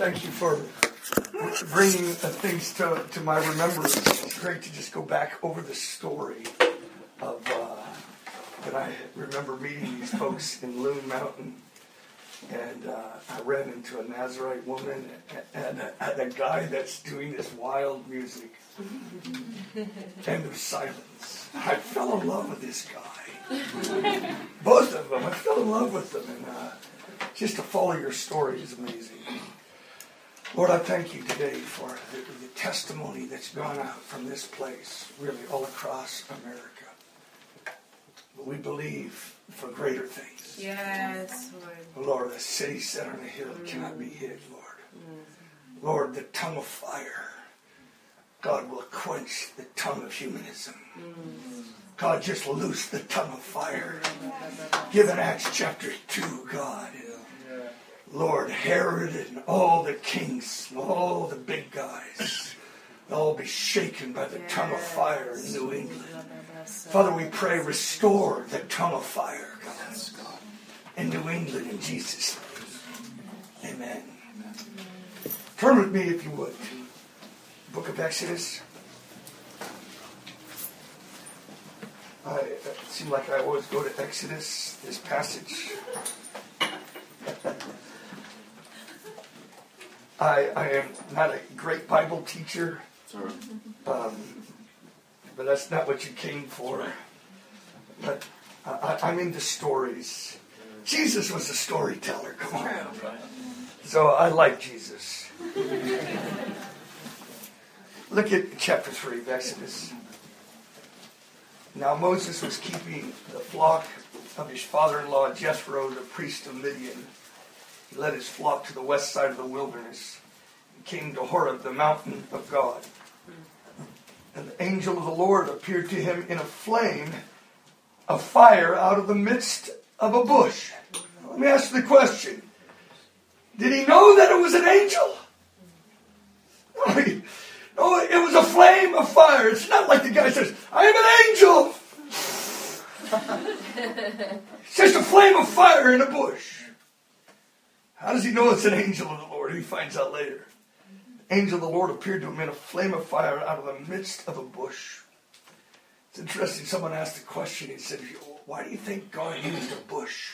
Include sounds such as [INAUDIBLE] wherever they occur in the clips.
Thank you for bringing things to, to my remembrance. It's great to just go back over the story of uh, when I remember meeting these folks in Loon Mountain. And uh, I ran into a Nazarite woman and a, and a guy that's doing this wild music. and there's silence. I fell in love with this guy. Both of them. I fell in love with them. And uh, just to follow your story is amazing. Lord, I thank you today for the, the, testimony that's gone out from this place, really all across America. But we believe for greater things. Yes, Lord. Lord, the city set on a hill mm. cannot be hid, Lord. Mm. Lord, the tongue of fire, God will quench the tongue of humanism. Mm. God, just loose the tongue of fire. Given Acts chapter 2, God. Lord Herod and all the kings, all the big guys, they'll all be shaken by the tongue of fire in New England. Father, we pray, restore the tongue of fire, God, in New England in Jesus' name. Amen. Turn with me, if you would, Book of Exodus. I, it seems like I always go to Exodus, this passage. I, I am not a great Bible teacher, um, but that's not what you came for. But I, I'm into stories. Jesus was a storyteller. Come on. So I like Jesus. Look at chapter 3 of Exodus. Now Moses was keeping the flock of his father in law Jethro, the priest of Midian. He led his flock to the west side of the wilderness and came to Horeb, the mountain of God. And the angel of the Lord appeared to him in a flame of fire out of the midst of a bush. Let me ask the question Did he know that it was an angel? No, it was a flame of fire. It's not like the guy says, I am an angel. it's just a flame of fire in a bush. How does he know it's an angel of the Lord? He finds out later. Angel of the Lord appeared to him in a flame of fire out of the midst of a bush. It's interesting. Someone asked a question. He said, Why do you think God used a bush?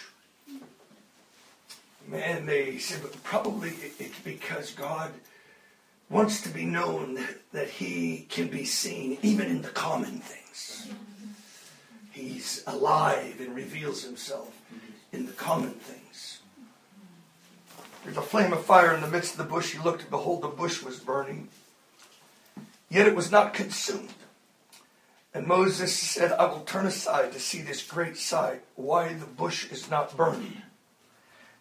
Man, they said, probably it's because God wants to be known that He can be seen even in the common things. He's alive and reveals Himself in the common things. There's a flame of fire in the midst of the bush. He looked, and behold, the bush was burning. Yet it was not consumed. And Moses said, I will turn aside to see this great sight, why the bush is not burning.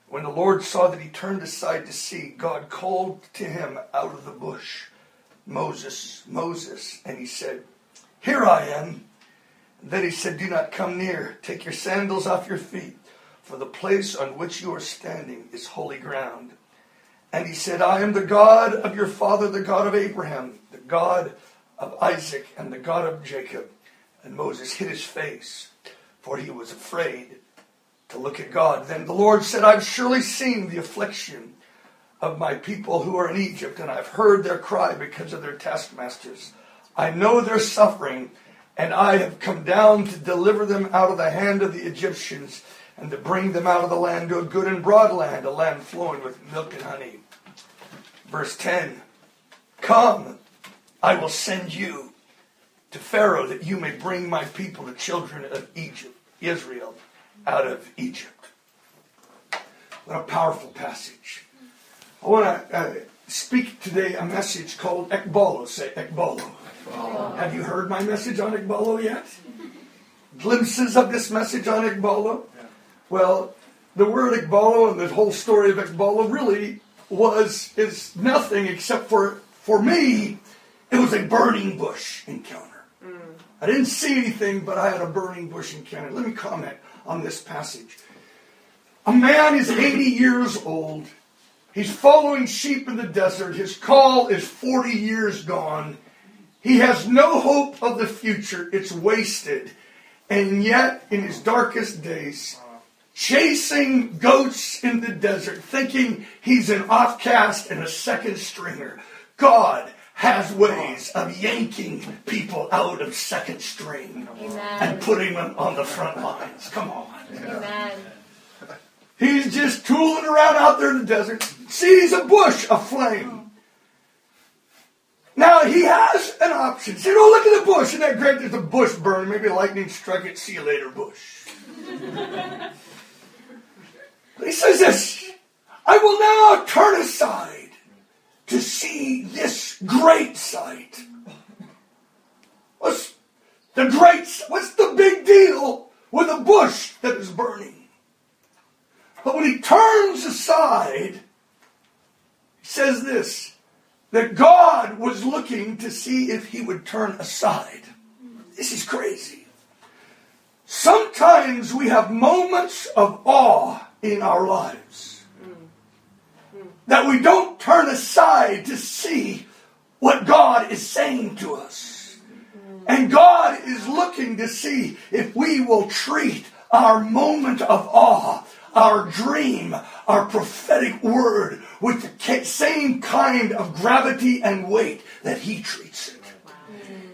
When the Lord saw that he turned aside to see, God called to him out of the bush, Moses, Moses. And he said, Here I am. And then he said, Do not come near. Take your sandals off your feet for the place on which you are standing is holy ground. And he said, I am the God of your father, the God of Abraham, the God of Isaac, and the God of Jacob. And Moses hid his face, for he was afraid to look at God. Then the Lord said, I've surely seen the affliction of my people who are in Egypt, and I've heard their cry because of their taskmasters. I know their suffering, and I have come down to deliver them out of the hand of the Egyptians and to bring them out of the land to a good and broad land, a land flowing with milk and honey. Verse 10 Come, I will send you to Pharaoh that you may bring my people, the children of Egypt, Israel, out of Egypt. What a powerful passage. I want to uh, speak today a message called Ekballo. Say Ekballo. Have you heard my message on Ekballo yet? Glimpses of this message on Ekballo? Well, the word Ekballo and the whole story of Ekballo really was is nothing except for for me, it was a burning bush encounter. Mm. I didn't see anything, but I had a burning bush encounter. Let me comment on this passage. A man is 80 years old. He's following sheep in the desert. His call is 40 years gone. He has no hope of the future. It's wasted. And yet, in his darkest days, chasing goats in the desert, thinking he's an offcast and a second stringer. God has ways of yanking people out of second string Amen. and putting them on the front lines. Come on. Amen. He's just tooling around out there in the desert, sees a bush aflame. Now he has an option. Say, oh, look at the bush. Isn't that great? There's a bush burning. Maybe lightning struck it. See you later, bush. He says this I will now turn aside to see this great sight. What's the great, what's the big deal with a bush that is burning? But when he turns aside, he says this that God was looking to see if he would turn aside. This is crazy. Sometimes we have moments of awe in our lives mm. Mm. that we don't turn aside to see what God is saying to us. Mm. And God is looking to see if we will treat our moment of awe, our dream, our prophetic word with the same kind of gravity and weight that He treats it. Oh,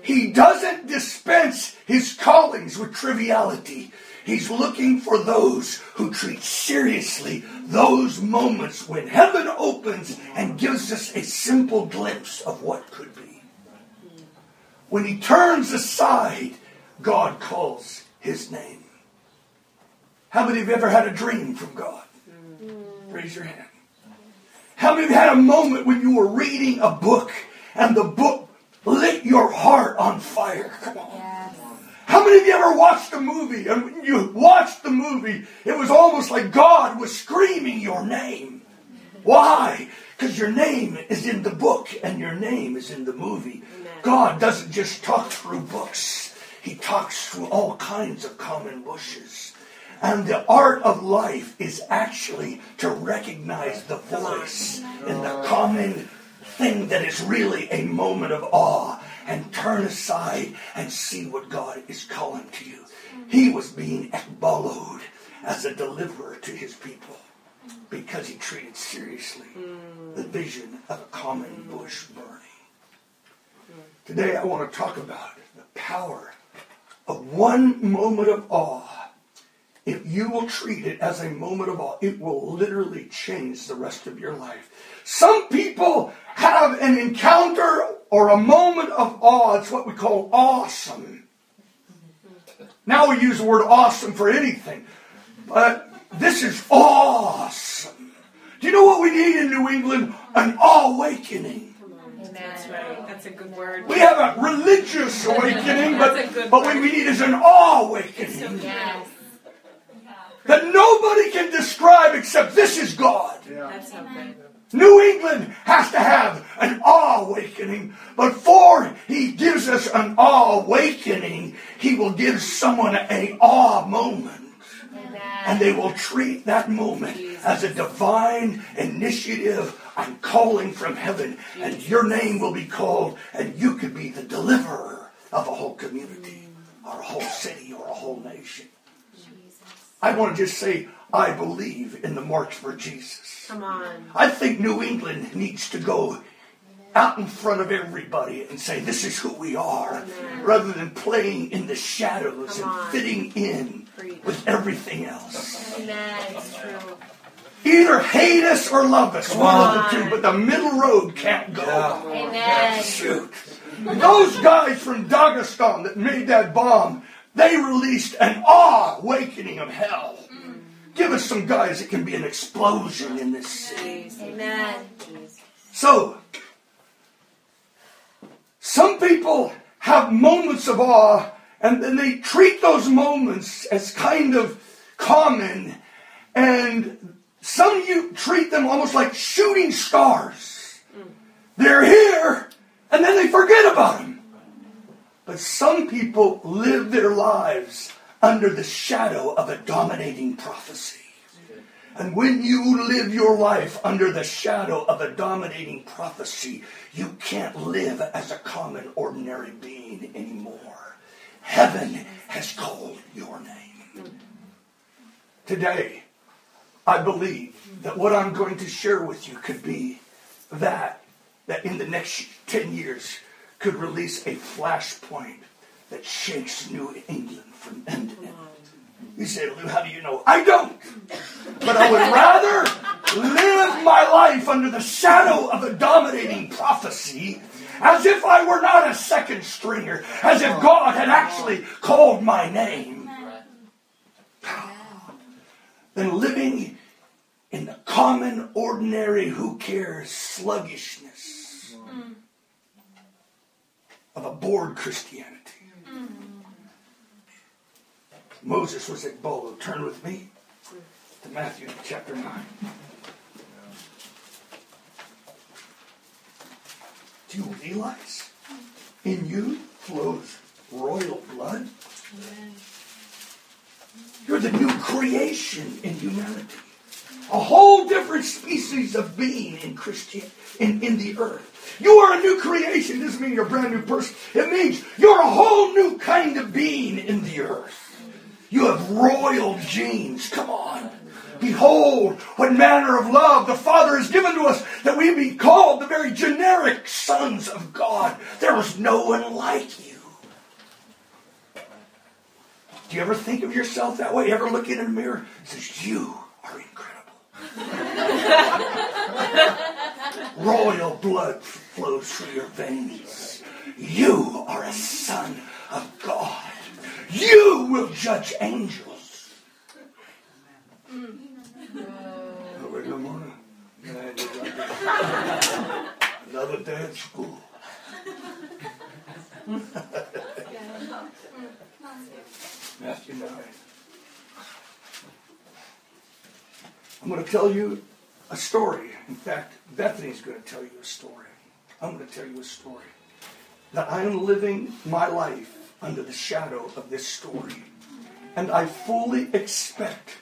he doesn't dispense His callings with triviality. He's looking for those who treat seriously those moments when heaven opens and gives us a simple glimpse of what could be. When he turns aside, God calls his name. How many of you ever had a dream from God? Raise your hand. How many of you had a moment when you were reading a book and the book lit your heart on fire? Come on. Yes. How many of you ever watched a movie and when you watched the movie, it was almost like God was screaming your name? Why? Because your name is in the book and your name is in the movie. God doesn't just talk through books. He talks through all kinds of common bushes. And the art of life is actually to recognize the voice in the common thing that is really a moment of awe and turn aside and see what God is calling to you. He was being ekbaloed as a deliverer to his people because he treated seriously the vision of a common bush burning. Today I want to talk about the power of one moment of awe. If you will treat it as a moment of awe, it will literally change the rest of your life. Some people have an encounter or a moment of awe. It's what we call awesome. Now we use the word awesome for anything, but this is awesome. Do you know what we need in New England? An awakening. That's right. That's a good word. We have a religious awakening, but, [LAUGHS] but what we need is an awe awakening Yes. that nobody can describe except this is God. That's so good. New England has to have an awe awakening, before he gives us an awe awakening, he will give someone a awe moment. And they will treat that moment as a divine initiative and calling from heaven. And your name will be called, and you could be the deliverer of a whole community, or a whole city, or a whole nation. I want to just say, I believe in the march for Jesus. Come on. I think New England needs to go out in front of everybody and say, This is who we are, rather than playing in the shadows Come and on. fitting in Preach. with everything else. Amen. It's true. Either hate us or love us, one of the two, but the middle road can't go. Amen. Shoot. Those guys from Dagestan that made that bomb, they released an awe awakening of hell. Give us some guys that can be an explosion in this city. Amen. So, some people have moments of awe and then they treat those moments as kind of common and some you treat them almost like shooting stars. They're here and then they forget about them. But some people live their lives under the shadow of a dominating prophecy. And when you live your life under the shadow of a dominating prophecy, you can't live as a common, ordinary being anymore. Heaven has called your name. today, I believe that what I'm going to share with you could be that, that in the next 10 years could release a flashpoint that shakes New England from end to end. You say, Lou, how do you know? I don't. But I would rather live my life under the shadow of a dominating prophecy as if I were not a second stringer, as if God had actually called my name, than living in the common, ordinary, who cares sluggishness mm. of a bored Christianity. Moses was at Bolo. Turn with me to Matthew chapter 9. Do you realize in you flows royal blood? You're the new creation in humanity. A whole different species of being in Christian in, in the earth. You are a new creation. It doesn't mean you're a brand new person. It means you're a whole new kind of being in the earth. You have royal genes. Come on. Behold, what manner of love the Father has given to us that we be called the very generic sons of God. There was no one like you. Do you ever think of yourself that way? Ever look in a mirror? It says, You are incredible. [LAUGHS] Royal blood flows through your veins. You are a son of God. You will judge angels. Mm. Good morning. Another day at school. [LAUGHS] Matthew 9. I'm going to tell you a story. In fact, Bethany's going to tell you a story. I'm going to tell you a story. That I am living my life under the shadow of this story. And I fully expect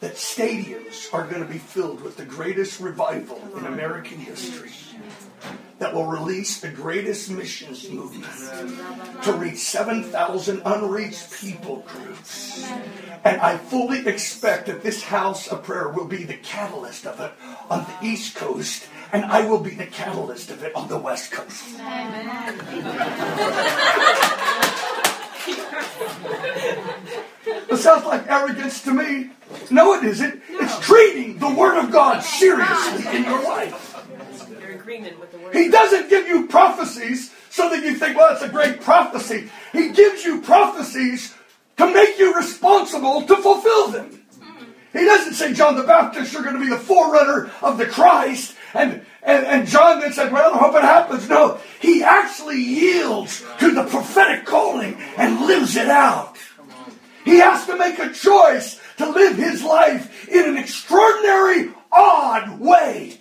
that stadiums are going to be filled with the greatest revival in American history that will release the greatest missions movement to reach 7,000 unreached people groups. And I fully expect that this house of prayer will be the catalyst of it on the East Coast, and I will be the catalyst of it on the West Coast. It sounds like arrogance to me. No, it isn't. It's treating the Word of God seriously in your life. Agreement with the word. He doesn't give you prophecies so that you think, well, that's a great prophecy. He gives you prophecies to make you responsible to fulfill them. He doesn't say, John the Baptist, you're going to be the forerunner of the Christ. And, and, and John then said, well, I hope it happens. No, he actually yields to the prophetic calling and lives it out. He has to make a choice to live his life in an extraordinary, odd way.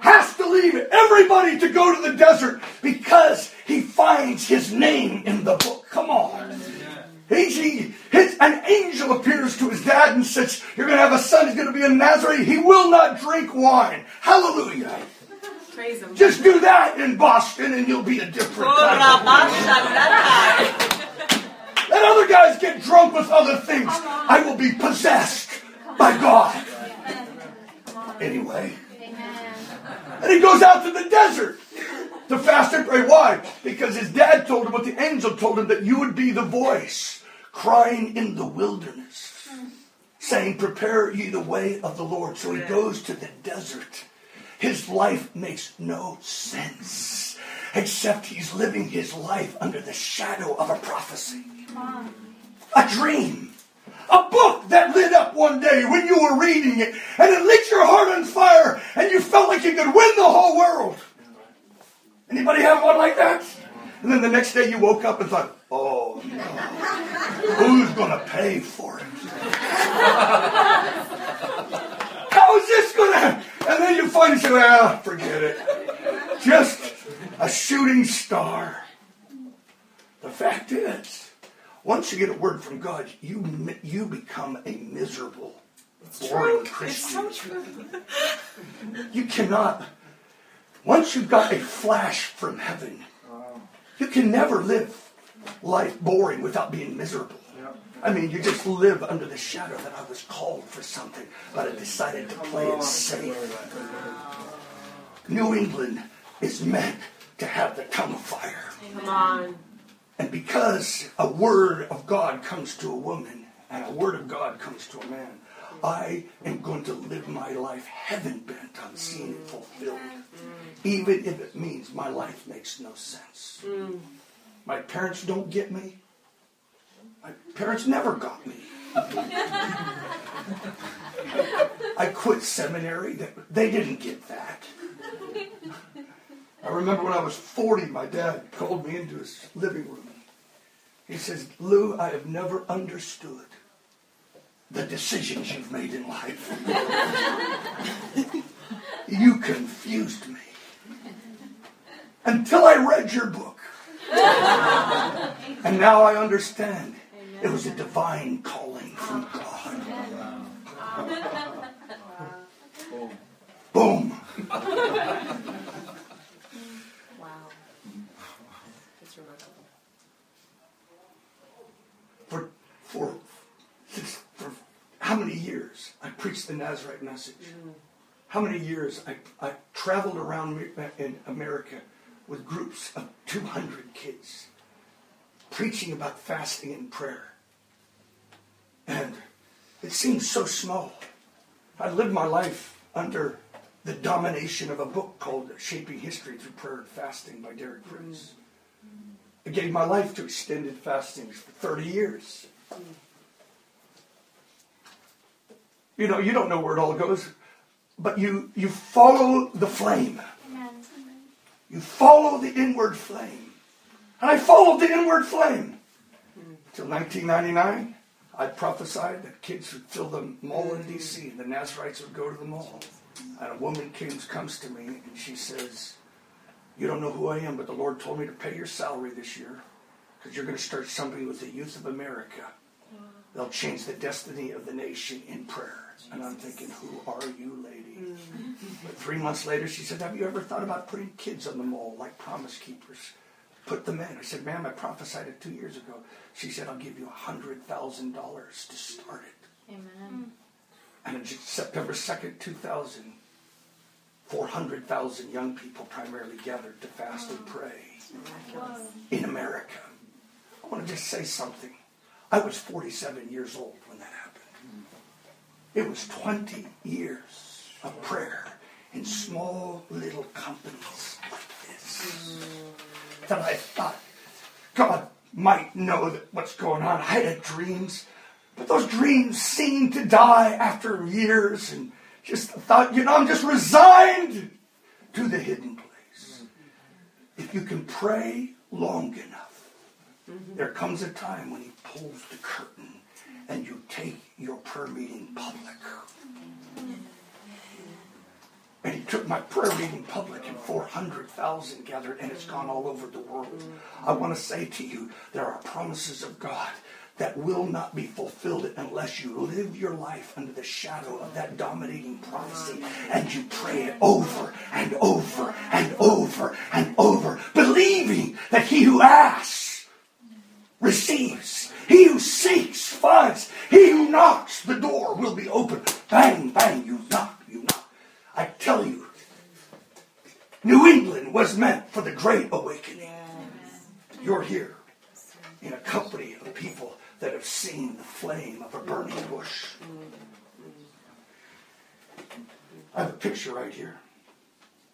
Has to leave everybody to go to the desert because he finds his name in the book. Come on. He, he, his, an angel appears to his dad and says, You're going to have a son, he's going to be a Nazarene. He will not drink wine. Hallelujah. Praise him. Just do that in Boston and you'll be a different kind of Let other guys get drunk with other things. I will be possessed by God. Anyway. And he goes out to the desert to fast and pray. Why? Because his dad told him, what the angel told him, that you would be the voice crying in the wilderness, saying, Prepare ye the way of the Lord. So he goes to the desert. His life makes no sense, except he's living his life under the shadow of a prophecy, a dream. A book that lit up one day when you were reading it, and it lit your heart on fire, and you felt like you could win the whole world. Anybody have one like that? And then the next day you woke up and thought, oh no, who's going to pay for it? [LAUGHS] How is this going to And then you finally say, well, ah, forget it. Just a shooting star. The fact is, once you get a word from God, you, you become a miserable, boring It's Christian. so true. [LAUGHS] You cannot. Once you've got a flash from heaven, you can never live life boring without being miserable. I mean, you just live under the shadow that I was called for something, but I decided to play it safe. New England is meant to have the tongue of fire. Come on. And because a word of God comes to a woman and a word of God comes to a man, I am going to live my life heaven bent on seeing it fulfilled, even if it means my life makes no sense. My parents don't get me. My parents never got me. I quit seminary. They didn't get that. I remember when I was 40, my dad called me into his living room. He says, Lou, I have never understood the decisions you've made in life. [LAUGHS] you confused me. Until I read your book. and now I understand. It was a divine calling from God. Boom. For, for, for how many years I preached the Nazarite message? Mm. How many years I, I traveled around uh, in America with groups of 200 kids preaching about fasting and prayer. And it seems so small. I lived my life under the domination of a book called Shaping History Through Prayer and Fasting by Derek Prince. Mm. I gave my life to extended fasting for 30 years. Mm. You know, you don't know where it all goes, but you, you follow the flame. You follow the inward flame. And I followed the inward flame. Until 1999, I prophesied that kids would fill the mall in D.C. Mm. and the Nazarites would go to the mall. And a woman comes, comes to me and she says, You don't know who I am, but the Lord told me to pay your salary this year because you're going to start something with the youth of America. They'll change the destiny of the nation in prayer. And I'm thinking, Who are you, lady? But three months later, she said, Have you ever thought about putting kids on the mall like Promise Keepers? Put them in. I said, Ma'am, I prophesied it two years ago. She said, I'll give you $100,000 to start it. Amen. And on September 2nd, 2000, 400,000 young people primarily gathered to fast and pray in America. I want to just say something. I was 47 years old when that happened. It was 20 years of prayer in small little companies like this that I thought God might know that what's going on. I had dreams, but those dreams seemed to die after years and just thought, you know, I'm just resigned to the hidden place. If you can pray long enough, there comes a time when he pulls the curtain and you take your prayer meeting public. And he took my prayer meeting public, and 400,000 gathered, and it's gone all over the world. I want to say to you, there are promises of God that will not be fulfilled unless you live your life under the shadow of that dominating prophecy and you pray it over and over and over and over, believing that he who asks receives. He who seeks finds. He who knocks, the door will be open. Bang, bang, you knock, you knock. I tell you, New England was meant for the Great Awakening. You're here in a company of people that have seen the flame of a burning bush. I have a picture right here.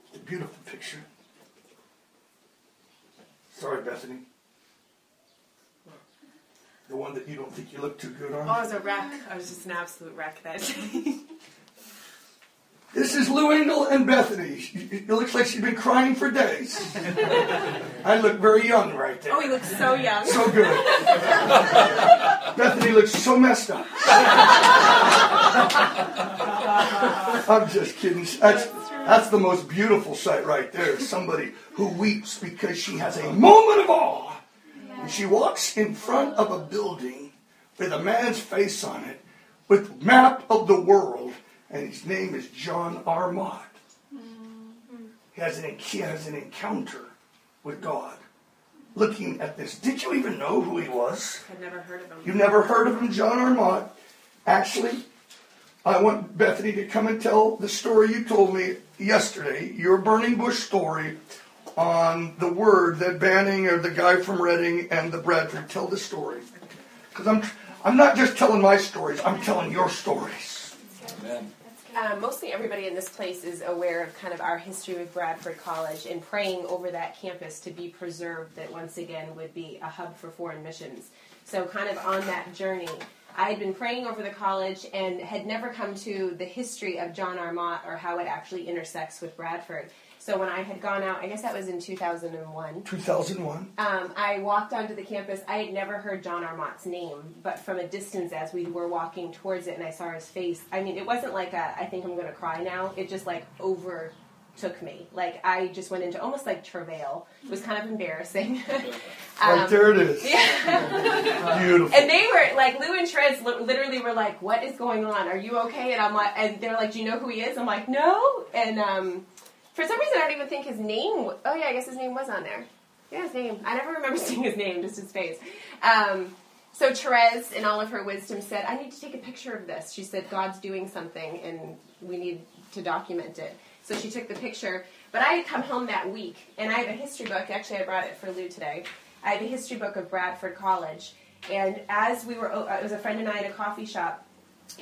It's a beautiful picture. Sorry, Bethany. The one that you don't think you look too good on? Oh, I was a wreck. I was just an absolute wreck that day. [LAUGHS] This is Lou Engle and Bethany. It looks like she's been crying for days. [LAUGHS] I look very young right there. Oh, he looks so young. So good. [LAUGHS] Bethany looks so messed up. I'm just kidding. That's, that's the most beautiful sight right there. Somebody who weeps because she has a moment of awe. And she walks in front of a building with a man's face on it, with map of the world and his name is John R. Mott. He has, an, he has an encounter with God. looking at this. Did you even know who he was? I'd never heard of him. You never heard of him, John R. Mott? Actually, I want Bethany to come and tell the story you told me yesterday, your burning bush story on the word that Banning or the guy from Redding and the Bradford tell the story. Because I'm, I'm not just telling my stories, I'm telling your stories. Amen. Uh, mostly everybody in this place is aware of kind of our history with Bradford College and praying over that campus to be preserved that once again would be a hub for foreign missions. So, kind of on that journey, I had been praying over the college and had never come to the history of John R. Mott or how it actually intersects with Bradford. So when I had gone out, I guess that was in 2001. 2001. Um, I walked onto the campus. I had never heard John R. Mott's name, but from a distance as we were walking towards it and I saw his face, I mean, it wasn't like a, I think I'm going to cry now. It just like overtook me. Like I just went into almost like travail. It was kind of embarrassing. [LAUGHS] um, right there it is. Yeah. [LAUGHS] Beautiful. And they were like, Lou and Trez literally were like, "What is going on? Are you okay?" And I'm like, and they're like, "Do you know who he is?" I'm like, "No." And um, for some reason, I don't even think his name. Oh yeah, I guess his name was on there. Yeah, his name. I never remember [LAUGHS] seeing his name, just his face. Um, so Therese, in all of her wisdom, said, "I need to take a picture of this." She said, "God's doing something, and we need to document it." So she took the picture. But I had come home that week, and I have a history book. Actually, I brought it for Lou today. I have a history book of Bradford College, and as we were, oh, it was a friend and I in a coffee shop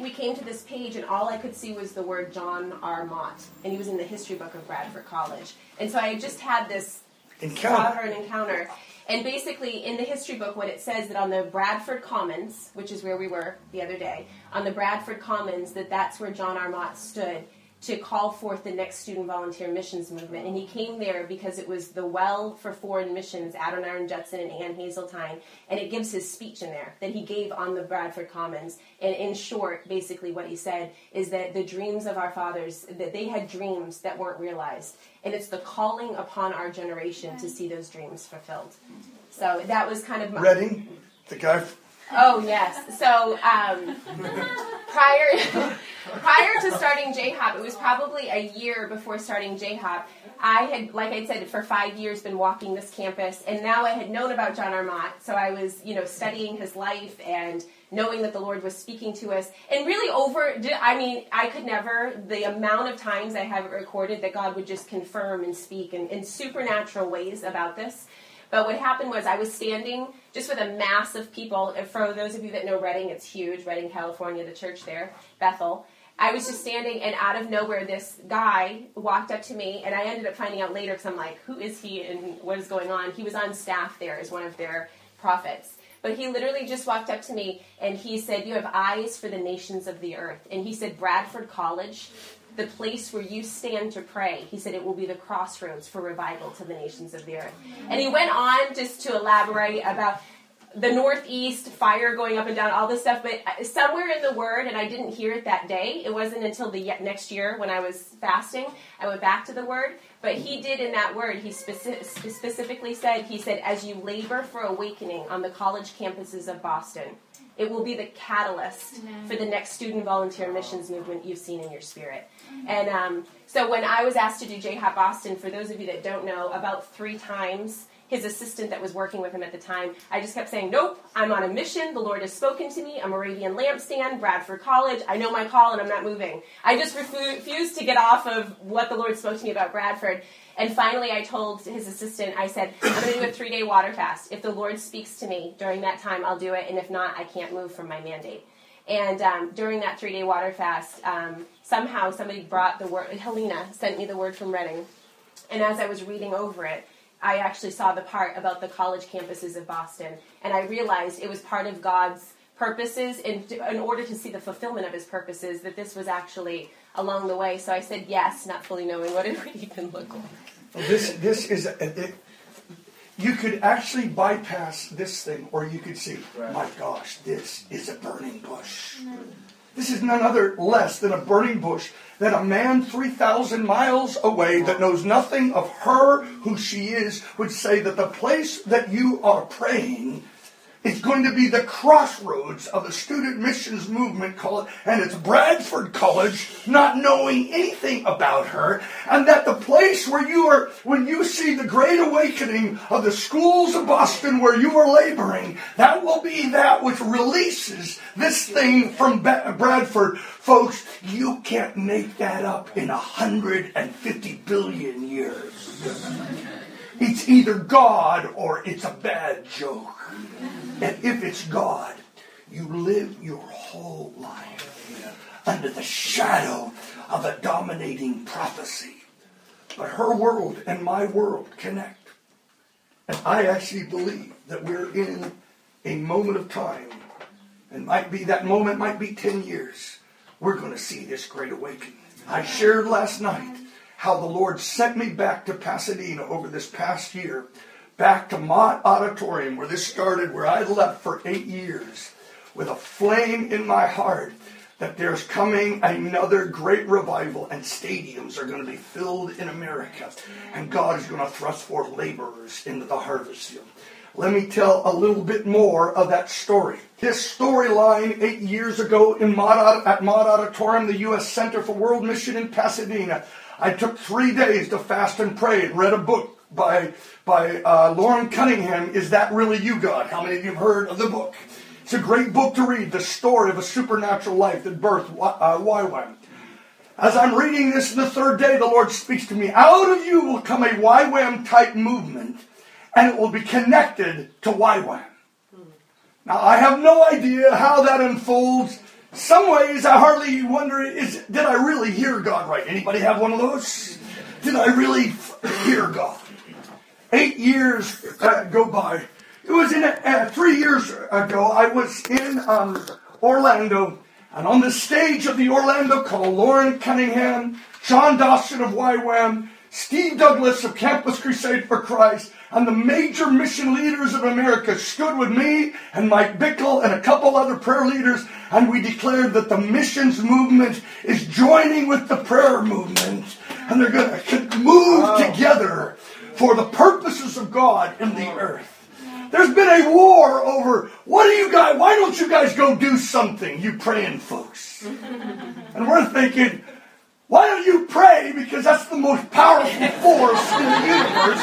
we came to this page and all I could see was the word John R. Mott, and he was in the history book of Bradford College. And so I just had this encounter, an encounter. And basically, in the history book, what it says that on the Bradford Commons, which is where we were the other day, on the Bradford Commons, that that's where John R. Mott stood to call forth the next student volunteer missions movement. And he came there because it was the well for foreign missions, Adoniram Judson and Ann Hasseltine. And it gives his speech in there that he gave on the Bradford Commons. And in short, basically what he said is that the dreams of our fathers, that they had dreams that weren't realized. And it's the calling upon our generation to see those dreams fulfilled. So that was kind of my. Redding, the guy Oh yes. So um, prior [LAUGHS] prior to starting JHOP, it was probably a year before starting JHOP. I had, like I said, for five years been walking this campus, and now I had known about John R. Mott. So I was, you know, studying his life and knowing that the Lord was speaking to us, and really over. I mean, I could never the amount of times I have it recorded that God would just confirm and speak in, in supernatural ways about this. But what happened was I was standing just with a mass of people. And For those of you that know Redding, it's huge. Redding, California, the church there, Bethel. I was just standing, and out of nowhere, this guy walked up to me, and I ended up finding out later because I'm like, who is he and what is going on? He was on staff there as one of their prophets. But he literally just walked up to me and he said, You have eyes for the nations of the earth. And he said, Bradford College the place where you stand to pray. He said it will be the crossroads for revival to the nations of the earth. And he went on just to elaborate about the northeast fire going up and down all this stuff but uh, somewhere in the word and i didn't hear it that day it wasn't until the next year when i was fasting i went back to the word but he did in that word he speci- specifically said he said as you labor for awakening on the college campuses of boston it will be the catalyst Amen. for the next student volunteer missions movement you've seen in your spirit. And um, so when I was asked to do JHOP Boston, for those of you that don't know, about three times his assistant that was working with him at the time, I just kept saying, Nope, I'm on a mission. The Lord has spoken to me. I'm Moravian Lampstand, Bradford College. I know my call and I'm not moving. I just refused to get off of what the Lord spoke to me about Bradford. And finally, I told his assistant, I said, I'm going to do a three day water fast. If the Lord speaks to me during that time, I'll do it. And if not, I can't move from my mandate. And um, during that three day water fast, um, somehow somebody brought the word, Helena sent me the word from Redding. And as I was reading over it, I actually saw the part about the college campuses of Boston. And I realized it was part of God's purposes in, in order to see the fulfillment of his purposes, that this was actually along the way. So I said yes, not fully knowing what it [LAUGHS] would even look like. Well, this this is a, it, you could actually bypass this thing, or you could see, right. my gosh, this is a burning bush. This is none other less than a burning bush that a man 3,000 miles away that knows nothing of her, who she is, would say that the place that you are praying it's going to be the crossroads of the student missions movement called, and it's Bradford College, not knowing anything about her, and that the place where you are, when you see the great awakening of the schools of Boston where you are laboring, that will be that which releases this thing from Bradford. Folks, you can't make that up in 150 billion years. It's either God or it's a bad joke. And if it's God, you live your whole life under the shadow of a dominating prophecy. But her world and my world connect. And I actually believe that we're in a moment of time, and might be that moment might be 10 years. We're going to see this great awakening. I shared last night how the Lord sent me back to Pasadena over this past year back to Mott Auditorium where this started, where I left for eight years with a flame in my heart that there's coming another great revival and stadiums are going to be filled in America and God is going to thrust forth laborers into the harvest field. Let me tell a little bit more of that story. This storyline eight years ago in Mott, at Mott Auditorium, the U.S. Center for World Mission in Pasadena, I took three days to fast and pray and read a book by, by uh, Loren Cunningham, Is That Really You, God? How many of you have heard of the book? It's a great book to read, the story of a supernatural life that birthed uh, YWAM. As I'm reading this the third day, the Lord speaks to me. Out of you will come a YWAM type movement, and it will be connected to YWAM. Now, I have no idea how that unfolds. Some ways I hardly wonder, is, did I really hear God right? Anybody have one of those? Did I really hear God? Eight years uh, go by. It was in uh, three years ago. I was in um, Orlando, and on the stage of the Orlando Call, Loren Cunningham, John Dawson of YWAM, Steve Douglas of Campus Crusade for Christ, and the major mission leaders of America stood with me and Mike Bickle and a couple other prayer leaders, and we declared that the missions movement is joining with the prayer movement, and they're going to move together for the purposes of God in the earth. There's been a war over what do you guys, why don't you guys go do something, you praying folks? [LAUGHS] And we're thinking, why don't you pray? Because that's the most powerful force in the universe.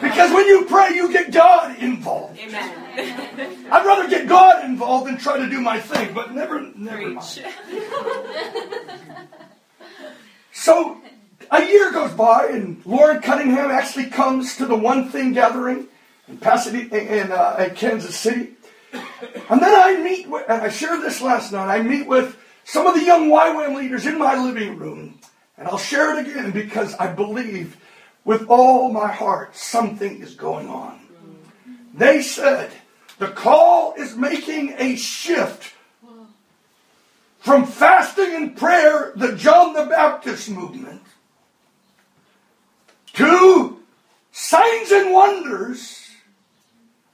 Because when you pray, you get God involved. Amen. I'd rather get God involved than try to do my thing, but never, never mind. So a year goes by, and Loren Cunningham actually comes to the One Thing gathering in Pasadena, in, uh, in Kansas City. And then I meet with, and I shared this last night, I meet with some of the young YWAM leaders in my living room. And I'll share it again because I believe with all my heart something is going on. They said, the call is making a shift from fasting and prayer, the John the Baptist movement, to signs and wonders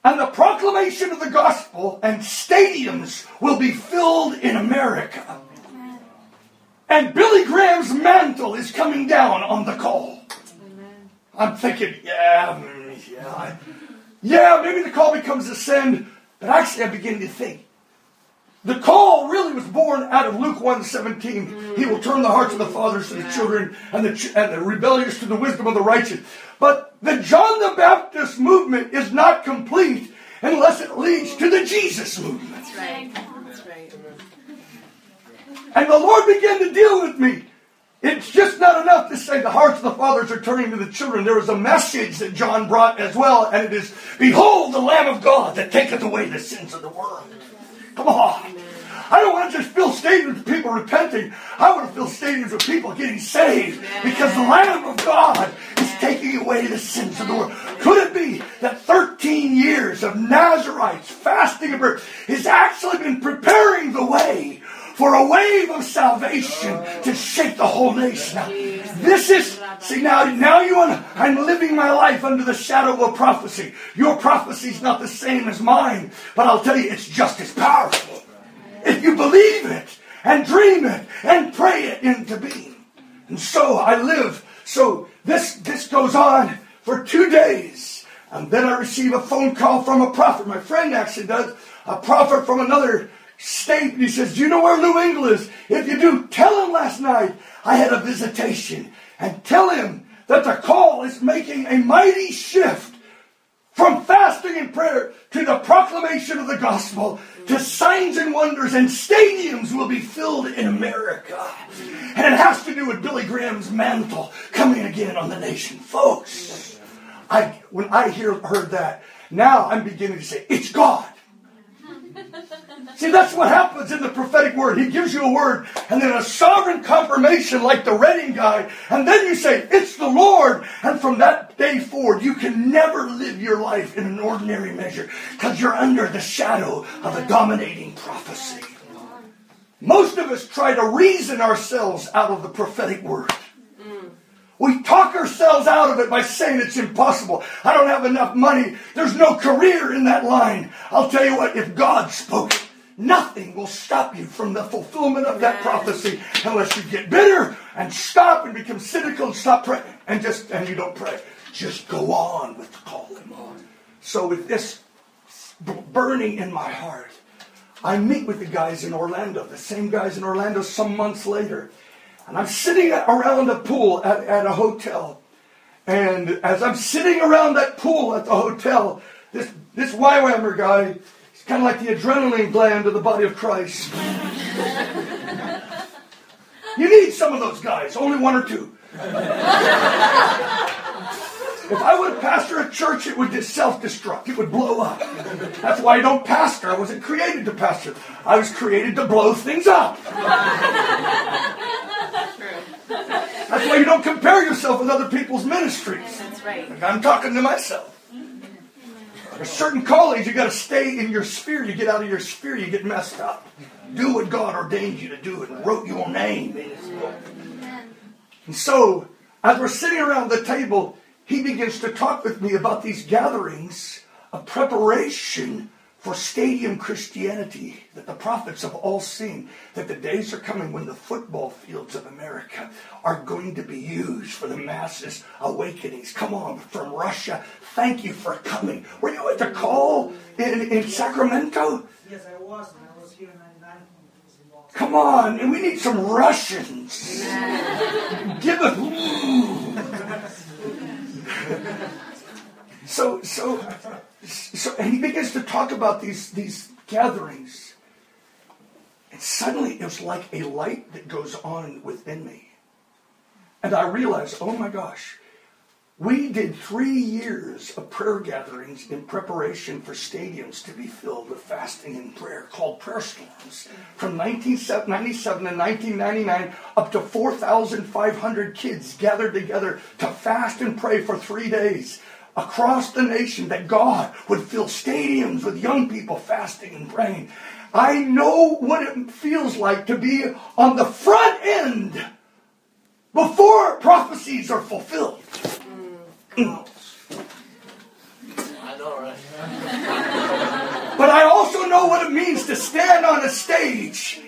and the proclamation of the gospel, and stadiums will be filled in America. And Billy Graham's mantle is coming down on the call. I'm thinking, yeah, mm, yeah, yeah, maybe the call becomes a send, but actually I'm beginning to think the call really was born out of Luke 1.17. He will turn the hearts of the fathers to the children and the, and the rebellious to the wisdom of the righteous. But the John the Baptist movement is not complete unless it leads to the Jesus movement. That's right. That's right. And the Lord began to deal with me. It's just not enough to say the hearts of the fathers are turning to the children. There is a message that John brought as well, and it is, Behold the Lamb of God that taketh away the sins of the world. Come on. I don't want to just fill stadiums with people repenting. I want to fill stadiums with people getting saved because the Lamb of God is taking away the sins of the world. Could it be that 13 years of Nazarites fasting and prayer has actually been preparing the way for a wave of salvation to shake the whole nation. This is see now now you and I'm living my life under the shadow of prophecy. Your prophecy is not the same as mine, but I'll tell you it's just as powerful. If you believe it and dream it and pray it into being. And so I live. So this this goes on for two days. And then I receive a phone call from a prophet. My friend actually does. A prophet from another state. And he says, Do you know where Lou Engle is? If you do, tell him last night I had a visitation. And tell him that the call is making a mighty shift from fasting and prayer to the proclamation of the gospel to signs and wonders and stadiums will be filled in America. And it has to do with Billy Graham's mantle coming again on the nation. Folks, I, when I hear, heard that, now I'm beginning to say, it's God. [LAUGHS] See, that's what happens in the prophetic word. He gives you a word and then a sovereign confirmation like the Redding guy. And then you say, it's the Lord. And from that day forward, you can never live your life in an ordinary measure because you're under the shadow of a dominating prophecy. Most of us try to reason ourselves out of the prophetic word. We talk ourselves out of it by saying it's impossible. I don't have enough money. There's no career in that line. I'll tell you what, if God spoke it, nothing will stop you from the fulfillment of that prophecy unless you get bitter and stop and become cynical and stop praying and just and you don't pray. Just go on with the calling. So with this burning in my heart, I meet with the guys in Orlando, the same guys in Orlando some months later. And I'm sitting around a pool at, at a hotel. And as I'm sitting around that pool at the hotel, this, this YWAMer guy, he's kind of like the adrenaline gland of the body of Christ. [LAUGHS] you need some of those guys, only one or two. If I would pastor a church, it would just self-destruct. It would blow up. That's why I don't pastor. I wasn't created to pastor. I was created to blow things up. That's why you don't compare yourself with other people's ministries. That's right. I'm talking to myself. There's certain callings you got to stay in your sphere. You get out of your sphere, you get messed up. Do what God ordained you to do and wrote your name in His book. And so, as we're sitting around the table, he begins to talk with me about these gatherings of preparation for stadium Christianity that the prophets have all seen, that the days are coming when the football fields of America are going to be used for the masses awakenings. Come on, from Russia, thank you for coming. Were you at the call in, in Sacramento? Yes, I was. I was here in 99. Come on, and we need some Russians. Give us. So, so so and he begins to talk about these, these gatherings. And suddenly it was like a light that goes on within me. And I realized, oh my gosh, we did three years of prayer gatherings in preparation for stadiums to be filled with fasting and prayer called prayer storms. From 1997 to 1999, up to 4,500 kids gathered together to fast and pray for three days across the nation that God would fill stadiums with young people fasting and praying. I know what it feels like to be on the front end before prophecies are fulfilled. Mm, I know, right? but I also know what it means to stand on a stage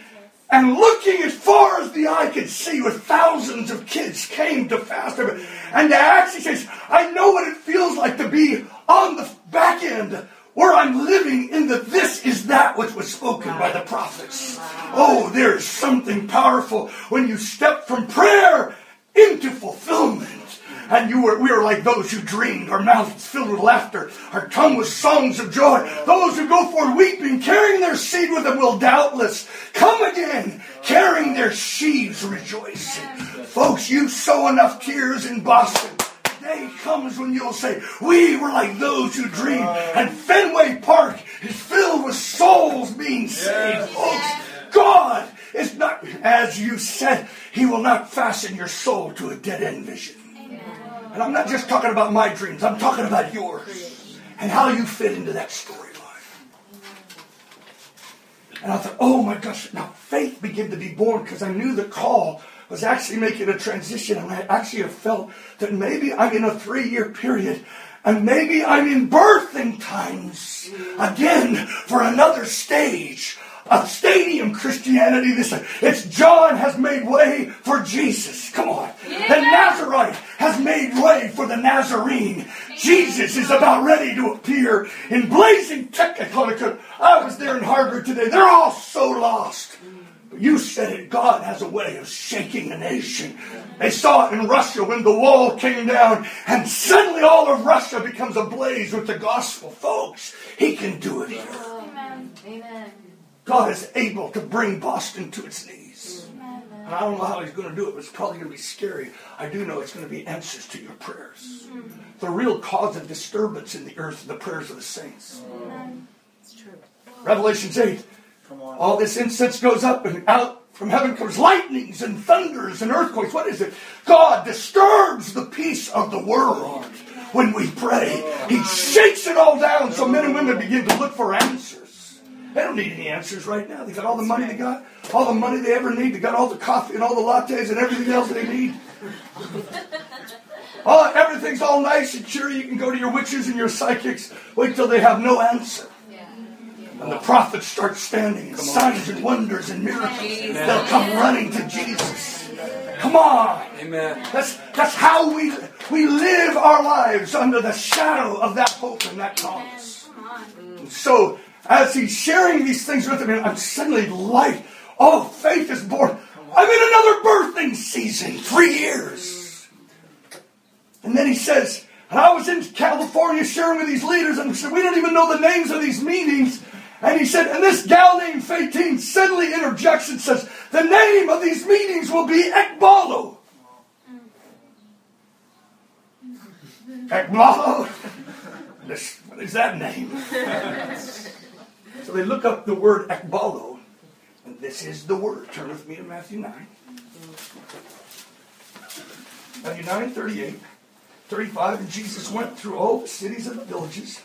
and looking as far as the eye could see with thousands of kids came to fast and to actually says i know what it feels like to be on the back end where i'm living in the this is that which was spoken by the prophets. Oh there's something powerful when you step from prayer into fulfillment and you were, we were like those who dreamed, our mouths filled with laughter, our tongue with songs of joy. Those who go forth weeping, carrying their seed with them will doubtless come again, carrying their sheaves rejoicing. Folks, you sow enough tears in Boston. The day comes when you'll say, we were like those who dreamed, and Fenway Park is filled with souls being saved, folks. God is not, as you said, He will not fasten your soul to a dead end vision. And I'm not just talking about my dreams, I'm talking about yours and how you fit into that storyline. And I thought, oh my gosh, now faith began to be born because I knew the call was actually making a transition. And I actually have felt that maybe I'm in a three year period and maybe I'm in birthing times again for another stage a stadium Christianity. This it's John has made way for Jesus. Come on. The Nazarite has made way for the Nazarene. Jesus is about ready to appear in blazing technicolor. I was there in Harvard today. They're all so lost. But you said it. God has a way of shaking a nation. They saw it in Russia when the wall came down, and suddenly all of Russia becomes ablaze with the gospel. Folks, He can do it here. Amen. Amen. God is able to bring Boston to its knees. And I don't know how he's going to do it, but it's probably going to be scary. I do know it's going to be answers to your prayers. The real cause of disturbance in the earth are the prayers of the saints. It's true. Revelations 8. All this incense goes up and out from heaven comes lightnings and thunders and earthquakes. What is it? God disturbs the peace of the world when we pray. He shakes it all down so men and women begin to look for answers. They don't need any answers right now. They got all the money they got, all the money they ever need. They got all the coffee and all the lattes and everything else they need. [LAUGHS] Oh, everything's all nice and cheery. You can go to your witches and your psychics. Wait till they have no answer. And the prophets start standing, and signs and wonders and miracles. They'll come running to Jesus. Come on. Amen. That's, that's how we, we live our lives under the shadow of that hope and that promise. And so, as he's sharing these things with me, I'm suddenly light. Oh, faith is born. I'm in another birthing season, three years. And then he says, and I was in California sharing with these leaders, and said, we don't even know the names of these meetings. And he said, and this gal named Fatine suddenly interjects and says, the name of these meetings will be Ekbalo. Ekbalo? What is that name? [LAUGHS] so they look up the word Ekbalo, and this is the word. Turn with me to Matthew 9. Matthew 9, 38, 35, and Jesus went through all the cities and the villages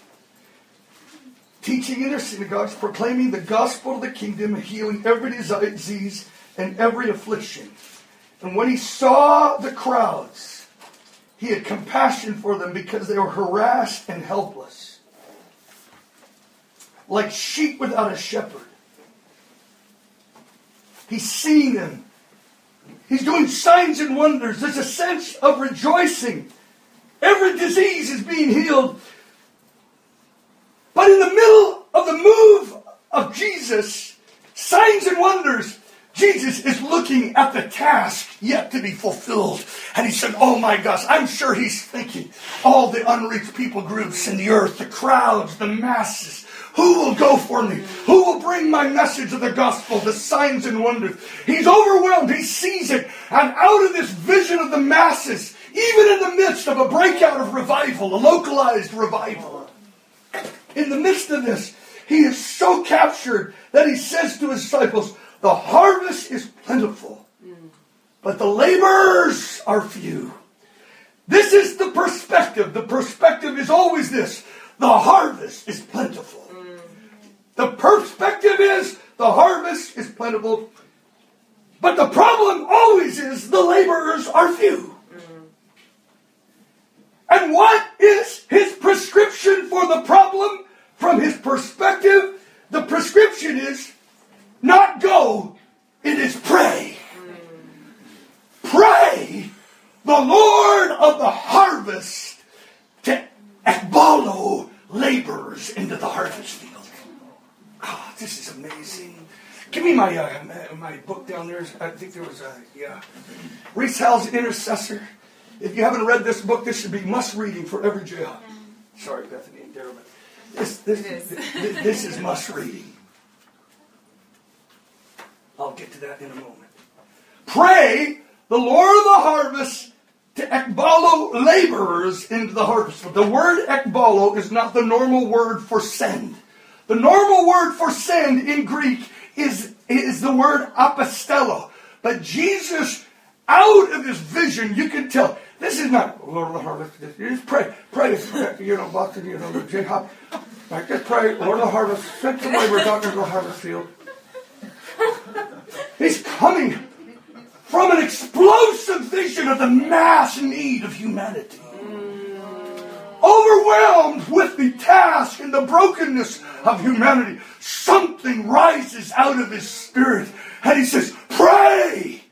teaching in their synagogues, proclaiming the gospel of the kingdom, healing every disease and every affliction. And when he saw the crowds, he had compassion for them because they were harassed and helpless, like sheep without a shepherd. He's seeing them. He's doing signs and wonders. There's a sense of rejoicing. Every disease is being healed. But in the middle of the move of Jesus, signs and wonders, Jesus is looking at the task yet to be fulfilled. And he said, Oh my gosh, I'm sure he's thinking all the unreached people groups in the earth, the crowds, the masses. Who will go for me? Who will bring my message of the gospel, the signs and wonders? He's overwhelmed. He sees it. And out of this vision of the masses, even in the midst of a breakout of revival, a localized revival, in the midst of this, he is so captured that he says to his disciples, The harvest is plentiful, but the laborers are few. This is the perspective. The perspective is always this the harvest is plentiful. The perspective is the harvest is plentiful, but the problem always is the laborers are few. And what is his prescription for the problem? From his perspective, the prescription is not go, it is pray. Pray the Lord of the harvest to ekbalo laborers into the harvest. Oh, this is amazing. Give me my uh, my book down there. I think there was a yeah. Rees Howells Intercessor. If you haven't read this book, this should be must reading for every jail. Sorry, Bethany and Darren, this, this, this, this is must reading. I'll get to that in a moment. Pray the Lord of the harvest to ekbalo laborers into the harvest. The word ekbalo is not the normal word for send. The normal word for send in Greek is, is the word apostello. But Jesus, out of his vision, you can tell this is not Lord of the harvest. You just pray, pray, you know, Boston, you know, JHOP. Like just pray, Lord of the harvest, send some laborers out into the harvest field. He's coming from an explosive vision of the mass need of humanity. Overwhelmed with the task and the brokenness of humanity, something rises out of his spirit and he says, Pray!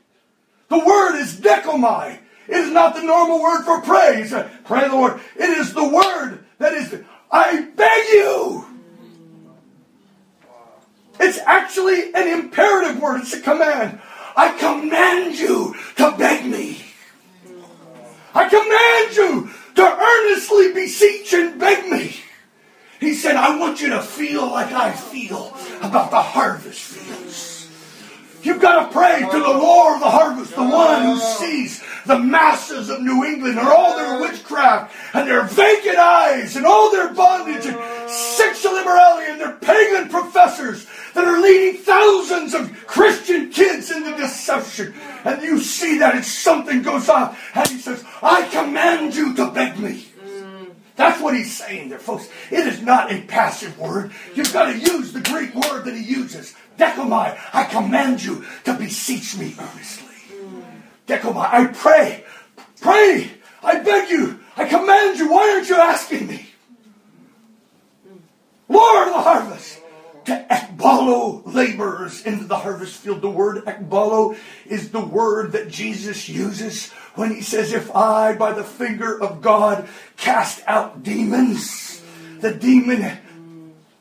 The word is dechomai. It is not the normal word for praise. Pray Lord. It is the word that is, I beg you. It's actually an imperative word. It's a command. I command you to beg me. I command you to earnestly beseech and beg me. He said, I want you to feel like I feel about the harvest fields. You've got to pray to the Lord of the harvest, the one who sees the masses of New England and all their witchcraft and their vacant eyes and all their bondage and sexual immorality and their pagan professors that are leading thousands of Christian kids into deception. And you see that and something goes on. And he says, I command you to beg me. That's what he's saying there, folks. It is not a passive word. You've got to use the Greek word that he uses. Dechomai, I command you to beseech me earnestly. Dechomai, I pray, pray, I beg you, I command you, why aren't you asking me? Lord of the harvest, to ekbalo laborers into the harvest field. The word ekbalo is the word that Jesus uses when he says, If I, by the finger of God, cast out demons, the demon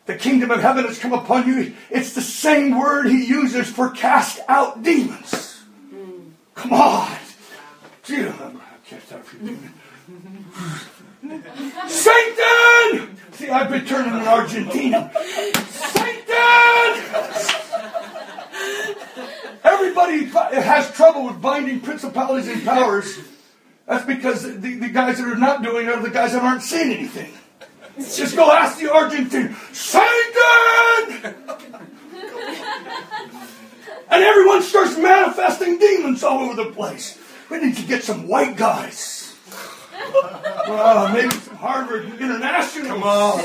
the kingdom of heaven has come upon you. It's the same word he uses for cast out demons. Come on. Satan! See, I've been turning in Argentina. Satan! Everybody has trouble with binding principalities and powers. That's because the, the guys that are not doing it are the guys that aren't seeing anything. Just go ask the Argentine, Satan! and everyone starts manifesting demons all over the place. We need to get some white guys. Well, maybe some Harvard International. Come on.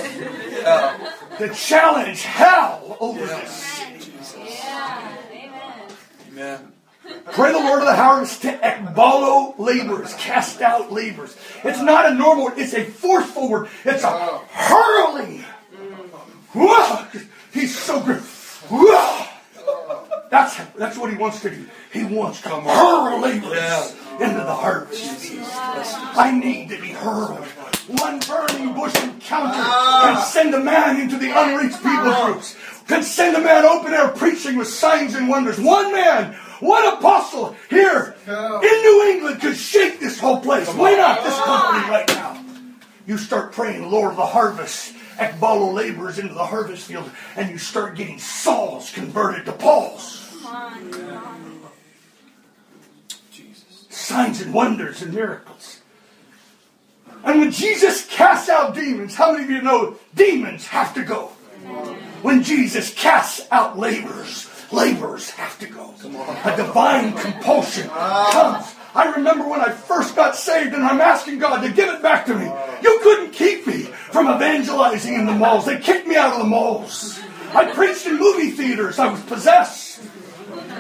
Yeah. To challenge hell over yeah. this. Yeah. Amen. Amen. Pray the Lord of the harvest to ekbalo laborers, cast out laborers. It's not a normal word, it's a forceful word. It's a hurling. He's so good. That's, that's what he wants to do. He wants to hurl laborers into the harvest. I need to be hurled. One burning bush encounter can send a man into the unreached people groups, can send a man open air preaching with signs and wonders. One man one apostle here in New England could shake this whole place. Why not this company right now? You start praying, Lord of the harvest, ekbalo laborers into the harvest field, and you start getting Sauls converted to Pauls. Jesus. Signs and wonders and miracles. And when Jesus casts out demons, how many of you know demons have to go? When Jesus casts out laborers, laborers have to go. A divine compulsion comes. I remember when I first got saved and I'm asking God to give it back to me. You couldn't keep me from evangelizing in the malls. They kicked me out of the malls. I preached in movie theaters. I was possessed.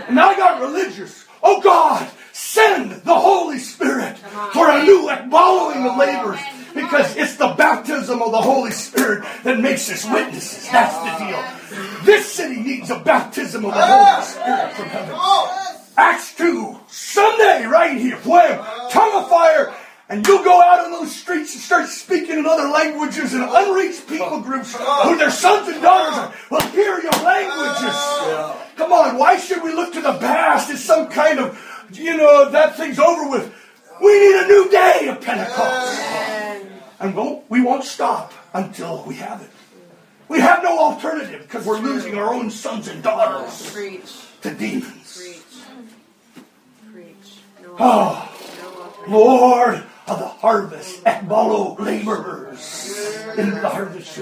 And I got religious. Oh God, send the Holy Spirit for a new following of laborers because it's the baptism of the Holy Spirit that makes us witnesses. That's the deal. This city needs a baptism of the Holy Spirit from heaven. Acts 2, Sunday, right here, wham, tongue of fire, and you'll go out on those streets and start speaking in other languages and unreached people groups who their sons and daughters will hear your languages. Come on, why should we look to the past as some kind of, you know, that thing's over with? We need a new day of Pentecost. And won't, we won't stop until we have it. We have no alternative because we're losing our own sons and daughters oh, Preach. to demons. Preach. Preach. No ah, oh, no Lord of the harvest, ekbalo laborers in the harvest.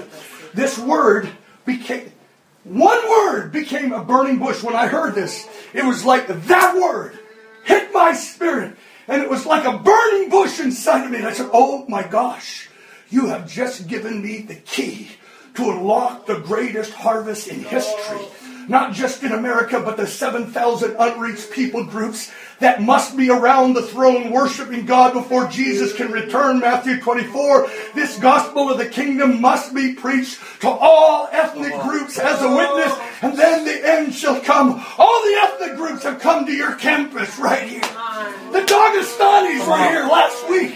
This word became, one word became a burning bush when I heard this. It was like that word hit my spirit and it was like a burning bush inside of me. And I said, Oh my gosh, you have just given me the key to unlock the greatest harvest in history not just in America, but the 7,000 unreached people groups that must be around the throne worshiping God before Jesus can return. Matthew 24. This gospel of the kingdom must be preached to all ethnic groups as a witness, and then the end shall come. All the ethnic groups have come to your campus right here. The Dagestanis were here last week.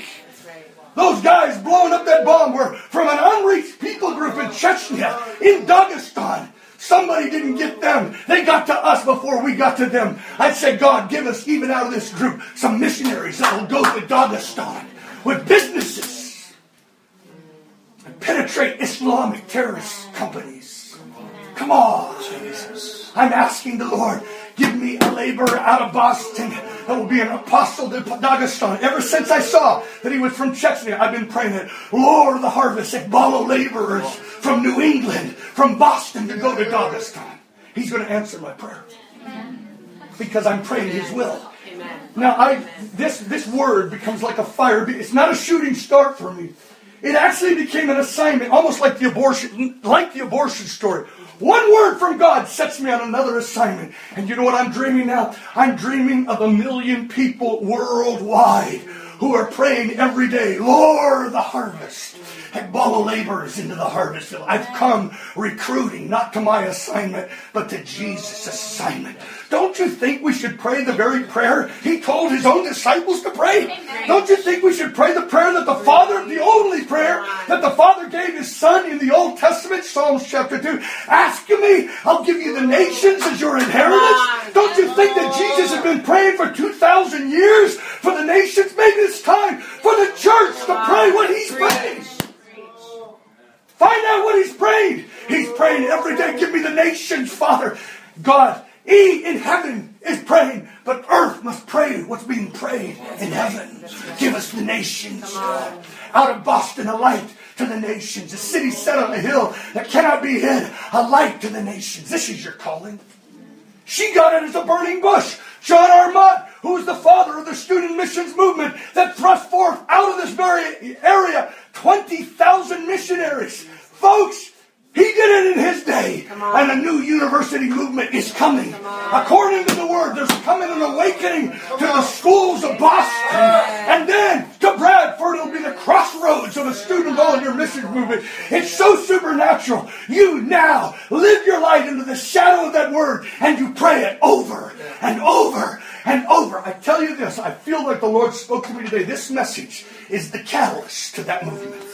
Those guys blowing up that bomb were from an unreached people group in Chechnya, in Dagestan. Somebody didn't get them. They got to us before we got to them. I said, God, give us, even out of this group, some missionaries that will go to Dagestan with businesses and penetrate Islamic terrorist companies. Come on, Jesus. I'm asking the Lord, give me a laborer out of Boston that will be an apostle to Dagestan. Ever since I saw that he was from Chechnya, I've been praying that, Lord of the harvest, Ekbalo laborers from New England, from Boston to go to Dagestan. He's going to answer my prayer. Because I'm praying his will. Now, I this this word becomes like a fire. It's not a shooting start for me. It actually became an assignment, almost like the abortion, like the abortion story. One word from God sets me on another assignment. And you know what I'm dreaming now? I'm dreaming of a million people worldwide who are praying every day, Lord, the harvest. Ekbalo laborers into the harvest field. I've come recruiting, not to my assignment, but to Jesus' assignment. Don't you think we should pray the very prayer he told his own disciples to pray? Don't you think we should pray the prayer that the Father, the only prayer that the Father gave his Son in the Old Testament, Psalms chapter 2? Ask of me, I'll give you the nations as your inheritance. Don't you think that Jesus has been praying for 2,000 years for the nations? Maybe it's time for the church to pray what he's praying. Find out what he's praying. He's praying every day. Give me the nations, Father. God, he in heaven is praying, but earth must pray what's being prayed in heaven. Give us the nations. Out of Boston, a light to the nations. A city set on a hill that cannot be hid. A light to the nations. This is your calling. She got it as a burning bush. John R. Mott, who was the father of the student missions movement that thrust forth out of this very area 20,000 missionaries. Folks, he did it in his day. And a new university movement is coming. According to the word, there's coming an awakening to the schools of Boston. And then to Bradford, it'll be the crossroads of a student volunteer mission movement. It's so supernatural. You now live your life into the shadow of that word and you pray it over and over and over. I tell you this, I feel like the Lord spoke to me today. This message is the catalyst to that movement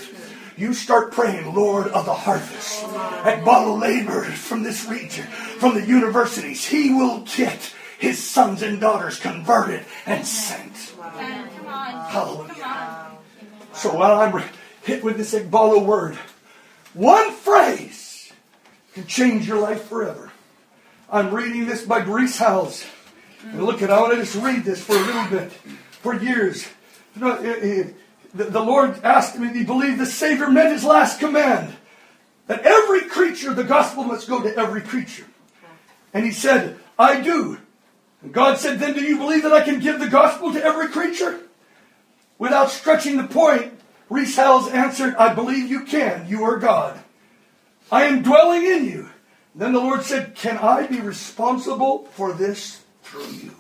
you start praying, Lord of the harvest, Ekbalo laborers from this region, from the universities. He will get his sons and daughters converted and sent. Hallelujah. So while I'm hit with this Ekbalo word, one phrase can change your life forever. I'm reading this by Howells. And look at, I want to just read this for a little bit. For years, you the, Lord asked him, and he believed the Savior meant his last command that every creature, the gospel must go to every creature. And he said, I do. And God said, Then do you believe that I can give the gospel to every creature? Without stretching the point, Rees Howells answered, I believe you can. You are God. I am dwelling in you. Then the Lord said, Can I be responsible for this through you?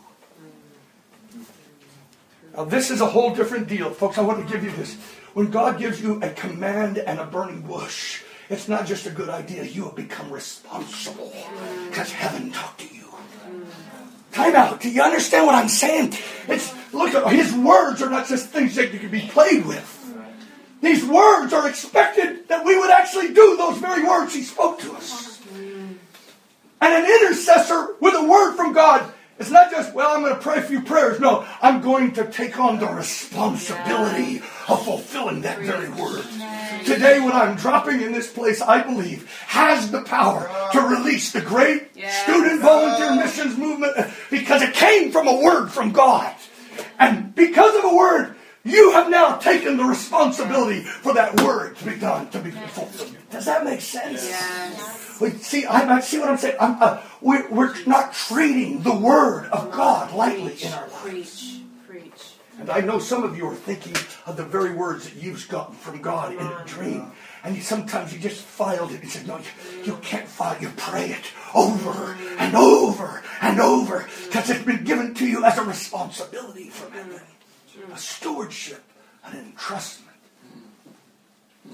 Now, this is a whole different deal. Folks, I want to give you this. When God gives you a command and a burning bush, it's not just a good idea. You have become responsible because heaven talked to you. Time out. Do you understand what I'm saying? It's look at his words are not just things that you can be played with. These words are expected that we would actually do those very words he spoke to us. And an intercessor with a word from God it's not just, well, I'm going to pray a few prayers. No, I'm going to take on the responsibility of fulfilling that very word. Today, what I'm dropping in this place, I believe, has the power to release the great student volunteer missions movement because it came from a word from God. And because of a word, you have now taken the responsibility for that word to be done, to be fulfilled. Does that make sense? Yes. We, see, I, see what I'm saying? I'm, uh, we're, we're not treating the Word of God lightly in our lives. Preach, preach. And I know some of you are thinking of the very words that you've gotten from God in a uh-huh. dream. And you, sometimes you just filed it and said, No, you, you can't file. You pray it over mm-hmm. and over and over because it's been given to you as a responsibility from mm-hmm. heaven, a stewardship, an entrustment.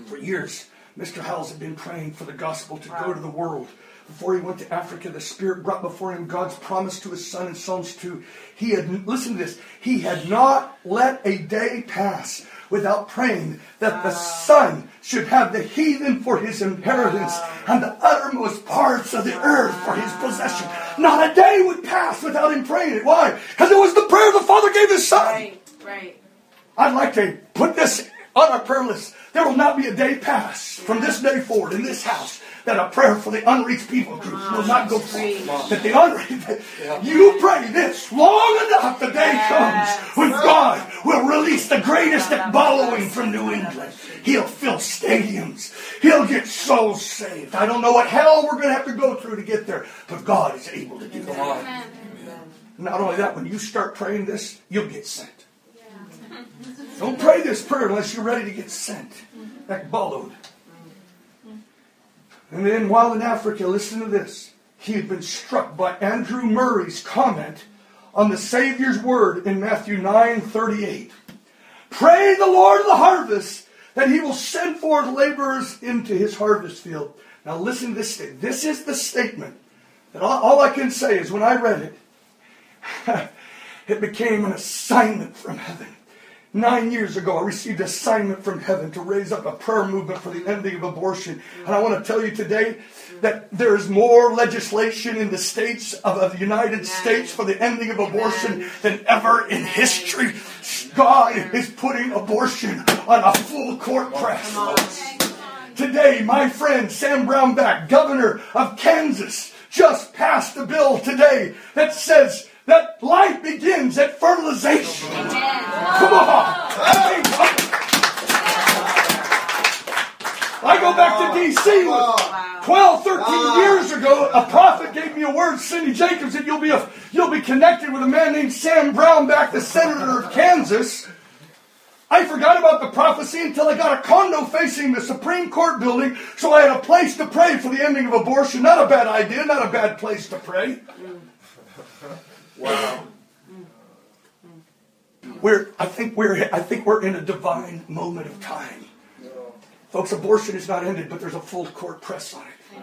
For years, Mr. Howells had been praying for the gospel to go to the world. Before he went to Africa, the Spirit brought before him God's promise to his son in Psalms 2. He had, listen to this, he had not let a day pass without praying that the Son should have the heathen for his inheritance and the uttermost parts of the earth for his possession. Not a day would pass without him praying it. Why? Because it was the prayer the Father gave his Son. Right, right. I'd like to put this on our prayer list. There will not be a day pass from this day forward in this house that a prayer for the unreached people group will not go forth. That the unreached, you pray this long enough, the day comes when God will release the greatest following from New England. He'll fill stadiums. He'll get souls saved. I don't know what hell we're going to have to go through to get there, but God is able to do that. Not only that, when you start praying this, you'll get sent. Don't pray this prayer unless you're ready to get sent. Like followed. And then while in Africa, listen to this. He had been struck by Andrew Murray's comment on the Savior's word in Matthew 9 38. Pray the Lord of the harvest that he will send forth laborers into his harvest field. Now listen to this. This is the statement that all, all I can say is when I read it, [LAUGHS] it became an assignment from heaven. Nine years ago, I received a assignment from heaven to raise up a prayer movement for the ending of abortion. And I want to tell you today that there is more legislation in the states of, of the United Amen. States for the ending of abortion Amen. than ever in history. God is putting abortion on a full court press. Today, my friend Sam Brownback, governor of Kansas, just passed a bill today that says that life begins at fertilization. Come on. I go back to D.C. with 12, 13 years ago. A prophet gave me a word, Cindy Jacobs, that you'll be a, you'll be connected with a man named Sam Brownback, the senator of Kansas. I forgot about the prophecy until I got a condo facing the Supreme Court building, so I had a place to pray for the ending of abortion. Not a bad idea, not a bad place to pray. Wow. Mm. We're, I think we're, I think we're in a divine moment of time. Folks, abortion is not ended, but there's a full court press on it.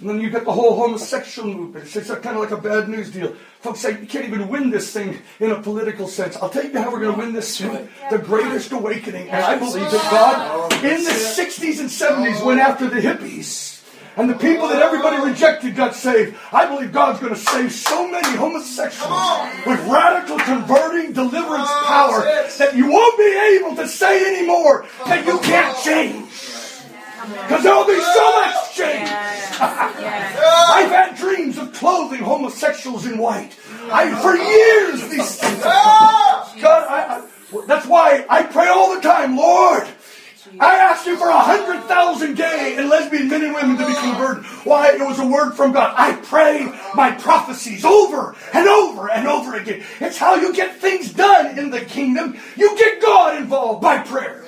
And then you've got the whole homosexual movement. It's, it's kind of like a bad news deal. Folks say you can't even win this thing in a political sense. I'll tell you how we're going to win this thing. The greatest awakening. And I believe that God, in the 60s and 70s, went after the hippies. And the people that everybody rejected got saved. I believe God's going to save so many homosexuals with radical converting deliverance power that you won't be able to say anymore that you can't change. Because there'll be so much change. I've had dreams of clothing homosexuals in white. I for years these things. God, I, I, that's why I pray all the time, Lord. I asked you for a hundred thousand gay and lesbian men and women to be converted. Why? It was a word from God. I pray my prophecies over and over and over again. It's how you get things done in the kingdom. You get God involved by prayer.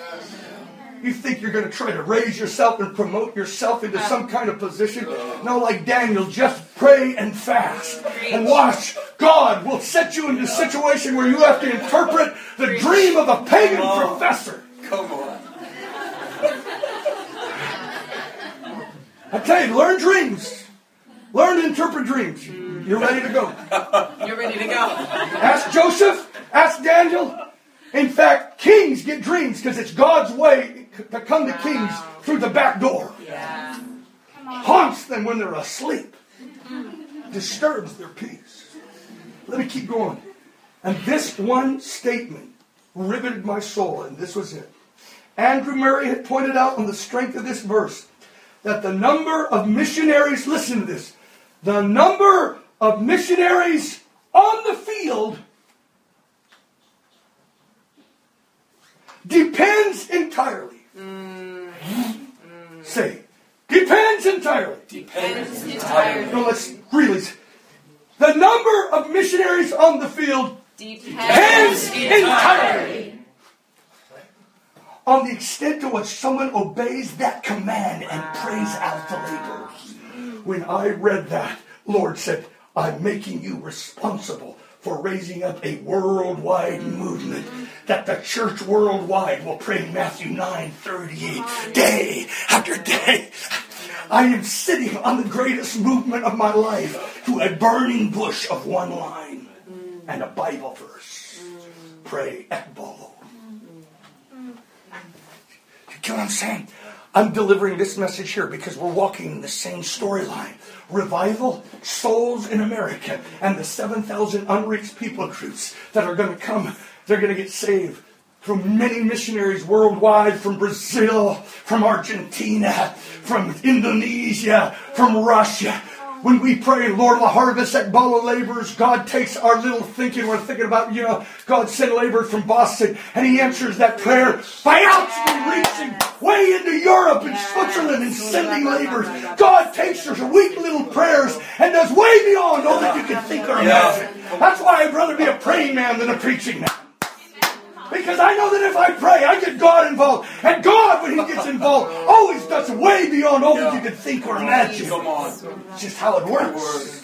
You think you're going to try to raise yourself and promote yourself into some kind of position? No, like Daniel, just pray and fast. And watch. God will set you into a situation where you have to interpret the dream of a pagan professor. Come on. I tell you, learn dreams. Learn to interpret dreams. You're ready to go. [LAUGHS] You're ready to go. Ask Joseph. Ask Daniel. In fact, kings get dreams because it's God's way to come to kings through the back door. Yeah. Haunts them when they're asleep. Disturbs their peace. Let me keep going. And this one statement riveted my soul, and this was it. Andrew Murray had pointed out on the strength of this verse that the number of missionaries, listen to this, the number of missionaries on the field depends entirely. Mm. Say, depends entirely. Depends entirely. No, let's really. The number of missionaries on the field Depends entirely on the extent to which someone obeys that command and prays out the laborers. When I read that, Lord said, I'm making you responsible for raising up a worldwide mm-hmm. movement that the church worldwide will pray Matthew 9 38 day after day. I am sitting on the greatest movement of my life to a burning bush of one line mm. and a Bible verse. Mm. Pray Ekbalo. Get what I'm saying? I'm delivering this message here because we're walking in the same storyline. Revival, souls in America, and the 7,000 unreached people groups that are going to come, they're going to get saved from many missionaries worldwide, from Brazil, from Argentina, from Indonesia, from Russia, when we pray, Lord of the harvest, Ekbalo laborers, God takes our little thinking. We're thinking about, you know, God sent laborers from Boston, and He answers that prayer by actually reaching way into Europe and Switzerland and sending laborers. God takes your weak little prayers and does way beyond all that you can think or imagine. That's why I'd rather be a praying man than a preaching man. Because I know that if I pray, I get God involved. And God, when He gets involved, [LAUGHS] always does way beyond all that you can think or imagine. Come on. It's just how it works.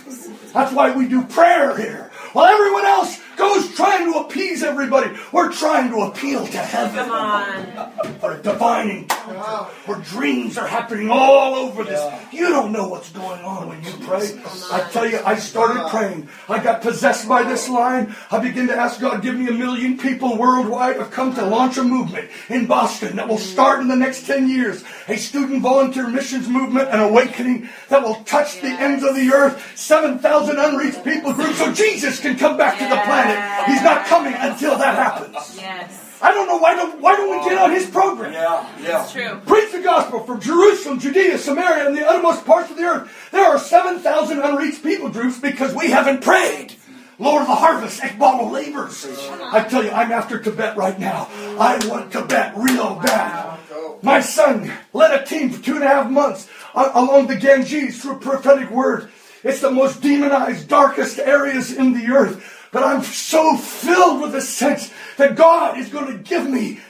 That's why we do prayer here. While everyone else goes trying to appease everybody, we're trying to appeal to heaven. Come on. [LAUGHS] For a divine encounter where dreams are happening all over this. You don't know what's going on when you pray. I tell you, I started praying. I got possessed by this line. I began to ask God, give me a million people worldwide have come to launch a movement in Boston that will start in the next 10 years. A student volunteer missions movement, an awakening that will touch the ends of the earth. 7,000 unreached people group so Jesus can come back to the planet. He's not coming until that happens. Yes. I don't know why don't why don't we get on his program? Yeah, yeah. It's true. Preach the gospel from Jerusalem, Judea, Samaria, and the uttermost parts of the earth. There are 7,000 unreached people groups because we haven't prayed. Lord of the harvest, Ekbalo labors. I tell you, I'm after Tibet right now. I want Tibet real bad. My son led a team for two and a half months uh, along the Ganges through a prophetic word. It's the most demonized, darkest areas in the earth. But I'm so filled with the sense that God is going to give me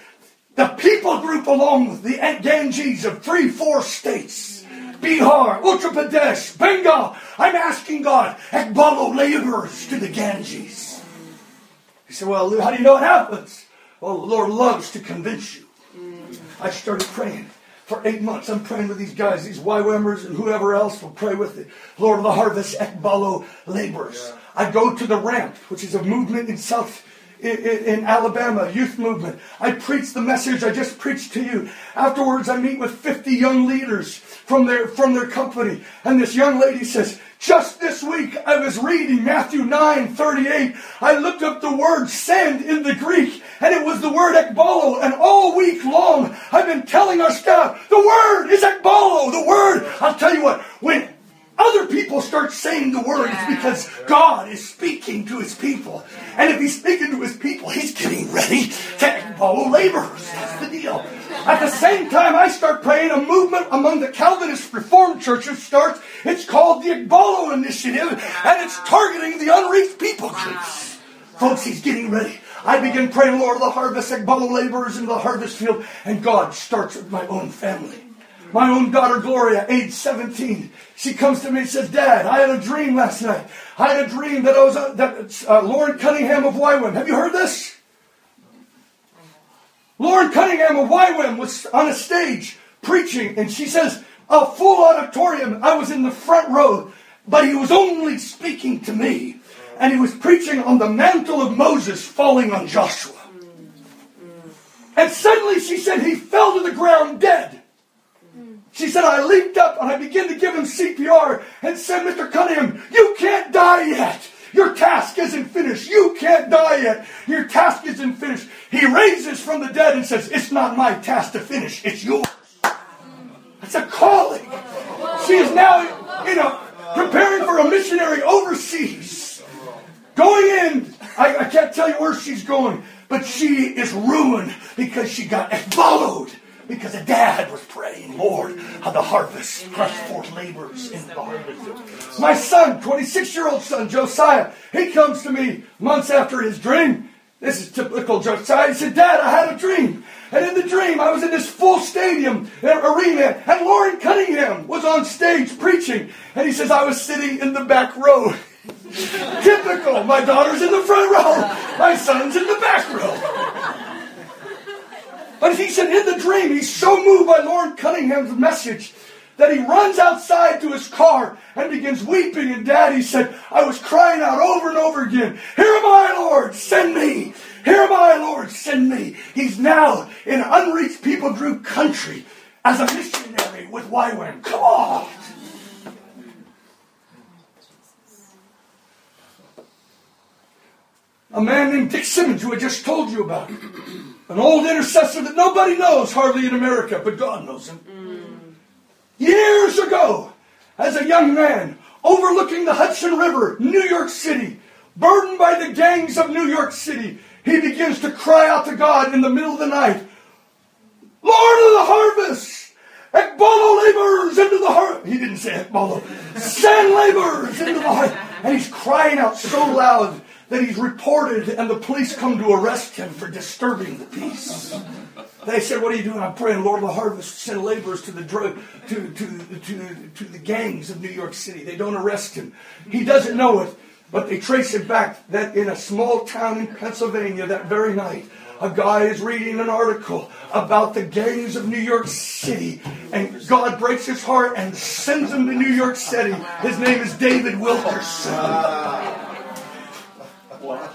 the people group along with the Ganges of three, four states. Bihar, Uttar Pradesh, Bengal. I'm asking God, Ekbalo laborers to the Ganges. He said, well, how do you know it happens? Well, the Lord loves to convince you. I started praying. For eight months, I'm praying with these guys, these YWAMers and whoever else will pray with it. Lord of the Harvest, Ekbalo laborers. I go to the ramp, which is a movement in South in, Alabama, youth movement. I preach the message I just preached to you. Afterwards, I meet with 50 young leaders from their from their company, and this young lady says, just this week, I was reading Matthew 9 38. I looked up the word send in the Greek, and it was the word ekbalo. And all week long, I've been telling our staff, the word is ekbalo. The word, I'll tell you what, when other people start saying the word, it's because his people. And if he's speaking to his people, he's getting ready to ekbalo laborers. That's the deal. At the same time, I start praying, a movement among the Calvinist Reformed churches starts. It's called the Ekbalo Initiative, and it's targeting the unreached people groups. Folks, he's getting ready. I begin praying, Lord of the harvest, Ekbalo laborers in the harvest field, and God starts with my own family. My own daughter Gloria, age 17, she comes to me and says, Dad, I had a dream last night. I had a dream that I was uh, that uh, Loren Cunningham of YWAM. Have you heard this? Loren Cunningham of YWAM was on a stage preaching, and she says, a full auditorium. I was in the front row, but he was only speaking to me. And he was preaching on the mantle of Moses falling on Joshua. And suddenly she said he fell to the ground dead. She said, I leaped up and I began to give him CPR and said, Mr. Cunningham, you can't die yet. Your task isn't finished. You can't die yet. Your task isn't finished. He raises from the dead and says, It's not my task to finish, it's yours. It's a calling. She is now, you know, preparing for a missionary overseas. Going in, I, I can't tell you where she's going, but she is ruined because she got followed Because a dad was praying, Lord how the harvest, thrust forth laborers in the harvest. My son, 26 year old son, Josiah, he comes to me months after his dream. This is typical Josiah. He said, Dad, I had a dream. And in the dream, I was in this full stadium uh, arena, and Loren Cunningham was on stage preaching. And he says, I was sitting in the back row. [LAUGHS] Typical. My daughter's in the front row. My son's in the back row. But he said in the dream, he's so moved by Loren Cunningham's message that he runs outside to his car and begins weeping. And Daddy said, I was crying out over and over again, Here am I, Lord, send me. Here am I, Lord, send me. He's now in unreached people group country as a missionary with YWAM. Come on. A man named Dick Simmons, who I just told you about. An old intercessor that nobody knows hardly in America, but God knows him. Mm. Years ago, as a young man, overlooking the Hudson River, New York City, burdened by the gangs of New York City, he begins to cry out to God in the middle of the night, Lord of the harvest, Ekbalo laborers into the harvest. He didn't say Ekbalo. [LAUGHS] Send laborers into the harvest. And he's crying out so loud that he's reported and the police come to arrest him for disturbing the peace. They said, "What are you doing?" I'm praying, Lord of the harvest, send laborers to the drug, to, to, to, to the gangs of New York City. They don't arrest him. He doesn't know it, but they trace it back that in a small town in Pennsylvania that very night, a guy is reading an article about the gangs of New York City, and God breaks his heart and sends him to New York City. His name is David Wilkerson.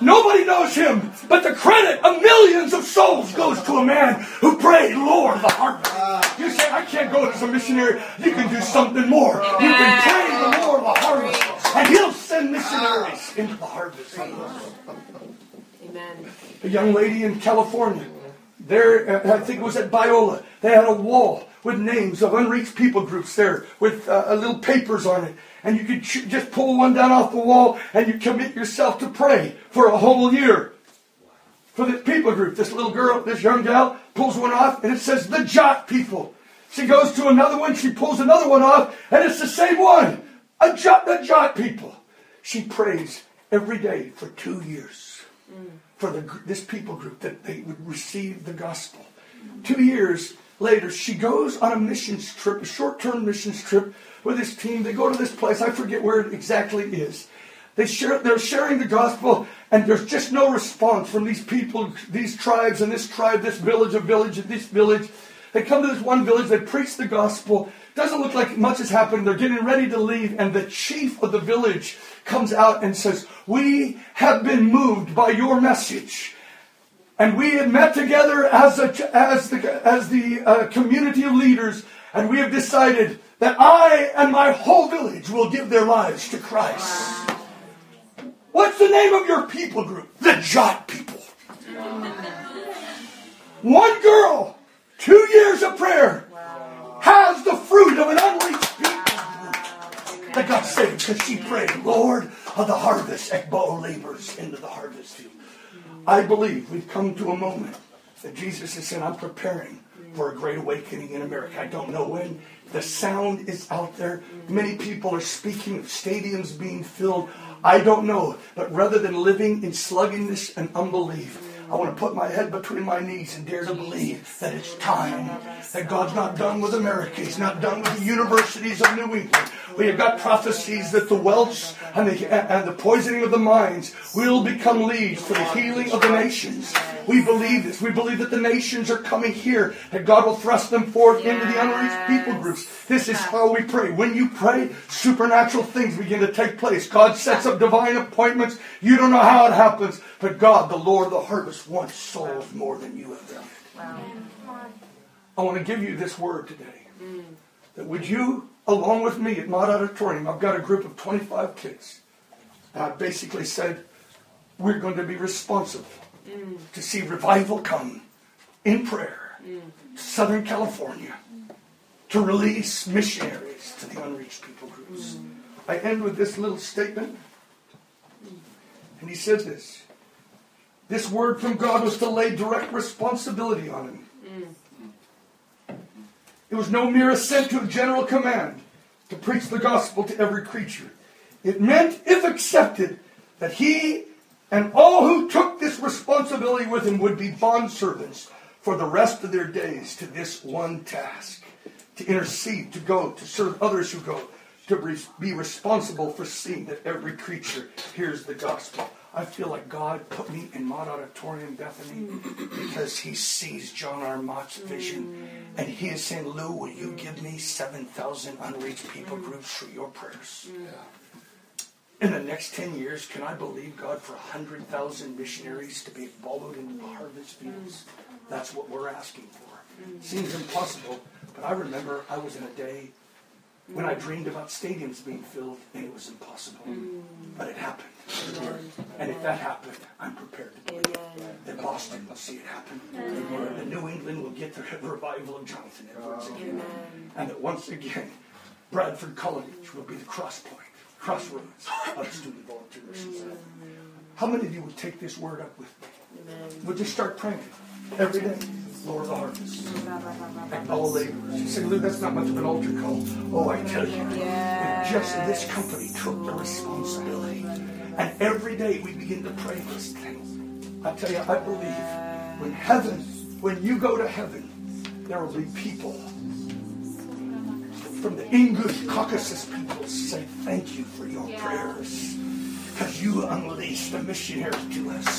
Nobody knows him, but the credit of millions of souls goes to a man who prayed, Lord, the harvest. You say, I can't go as a missionary. You can do something more. You can pray the Lord, the harvest, and he'll send missionaries into the harvest. Amen. A young lady in California, there, uh, I think it was at Biola, they had a wall with names of unreached people groups there with uh, little papers on it and you could just pull one down off the wall and you commit yourself to pray for a whole year. For this people group, this little girl, this young gal, pulls one off and it says the Jot people. She goes to another one, she pulls another one off, and it's the same one. A Jot, the Jot people. She prays every day for two years mm. for the, this people group that they would receive the gospel. Mm. Two years later, she goes on a missions trip, a short term missions trip with this team. They go to this place. I forget where it exactly is. They share, they're sharing the gospel, and there's just no response from these people, these tribes, and this tribe, this village, a village, and this village. They come to this one village, they preach the gospel. Doesn't look like much has happened. They're getting ready to leave, and the chief of the village comes out and says, We have been moved by your message. And we have met together as, a, as the, as the uh, community of leaders, and we have decided that I and my whole village will give their lives to Christ. What's the name of your people group? The Jot people. One girl, two years of prayer, has the fruit of an unreached people group that got saved because she prayed, Lord of the harvest, Ekballo labors into the harvest field. I believe we've come to a moment that Jesus is saying, I'm preparing for a great awakening in America. I don't know when. The sound is out there. Many people are speaking of stadiums being filled. I don't know. But rather than living in sluggishness and unbelief, I want to put my head between my knees and dare to believe that it's time. That God's not done with America. He's not done with the universities of New England. We have got prophecies that the welts and the, and the poisoning of the minds will become leads for the healing of the nations. We believe this. We believe that the nations are coming here, that God will thrust them forth into the unreached people groups. This is how we pray. When you pray, supernatural things begin to take place. God sets up divine appointments. You don't know how it happens, but God, the Lord of the harvest, wants souls more than you have done. Wow. I want to give you this word today. Mm. That would you, along with me at Mott Auditorium, I've got a group of 25 kids. And I basically said, we're going to be responsible mm. to see revival come in prayer mm. to Southern California to release missionaries to the unreached people groups. Mm. I end with this little statement. And he said this. This word from God was to lay direct responsibility on him. It was no mere assent to a general command to preach the gospel to every creature. It meant, if accepted, that he and all who took this responsibility with him would be bondservants for the rest of their days to this one task to intercede, to go, to serve others who go, to be responsible for seeing that every creature hears the gospel. I feel like God put me in Mott Auditorium, Bethany, because He sees John R. Mott's vision. Mm. And He is saying, Lou, will you give me 7,000 unreached people mm. groups for your prayers? Mm. In the next 10 years, can I believe God for 100,000 missionaries to be followed into the harvest fields? That's what we're asking for. Seems impossible, but I remember I was in a day when I dreamed about stadiums being filled and it was impossible. But it happened. And if that happened, I'm prepared to believe that Boston will see it happen. And New England will get the [LAUGHS] revival of Jonathan Edwards again. And that once again, Bradford College will be the cross point, crossroads of student volunteers. How many of you would take this word up with me? We'll just start praying every day. Lord the harvest. And all laborers. You say, Lou, that's not much of an altar call. Oh, I tell you, if just this company took the responsibility, and every day we begin to pray those things. I tell you, I believe when heaven, when you go to heaven, there will be people from the English Caucasus people say thank you for your prayers because you unleashed the missionary to us.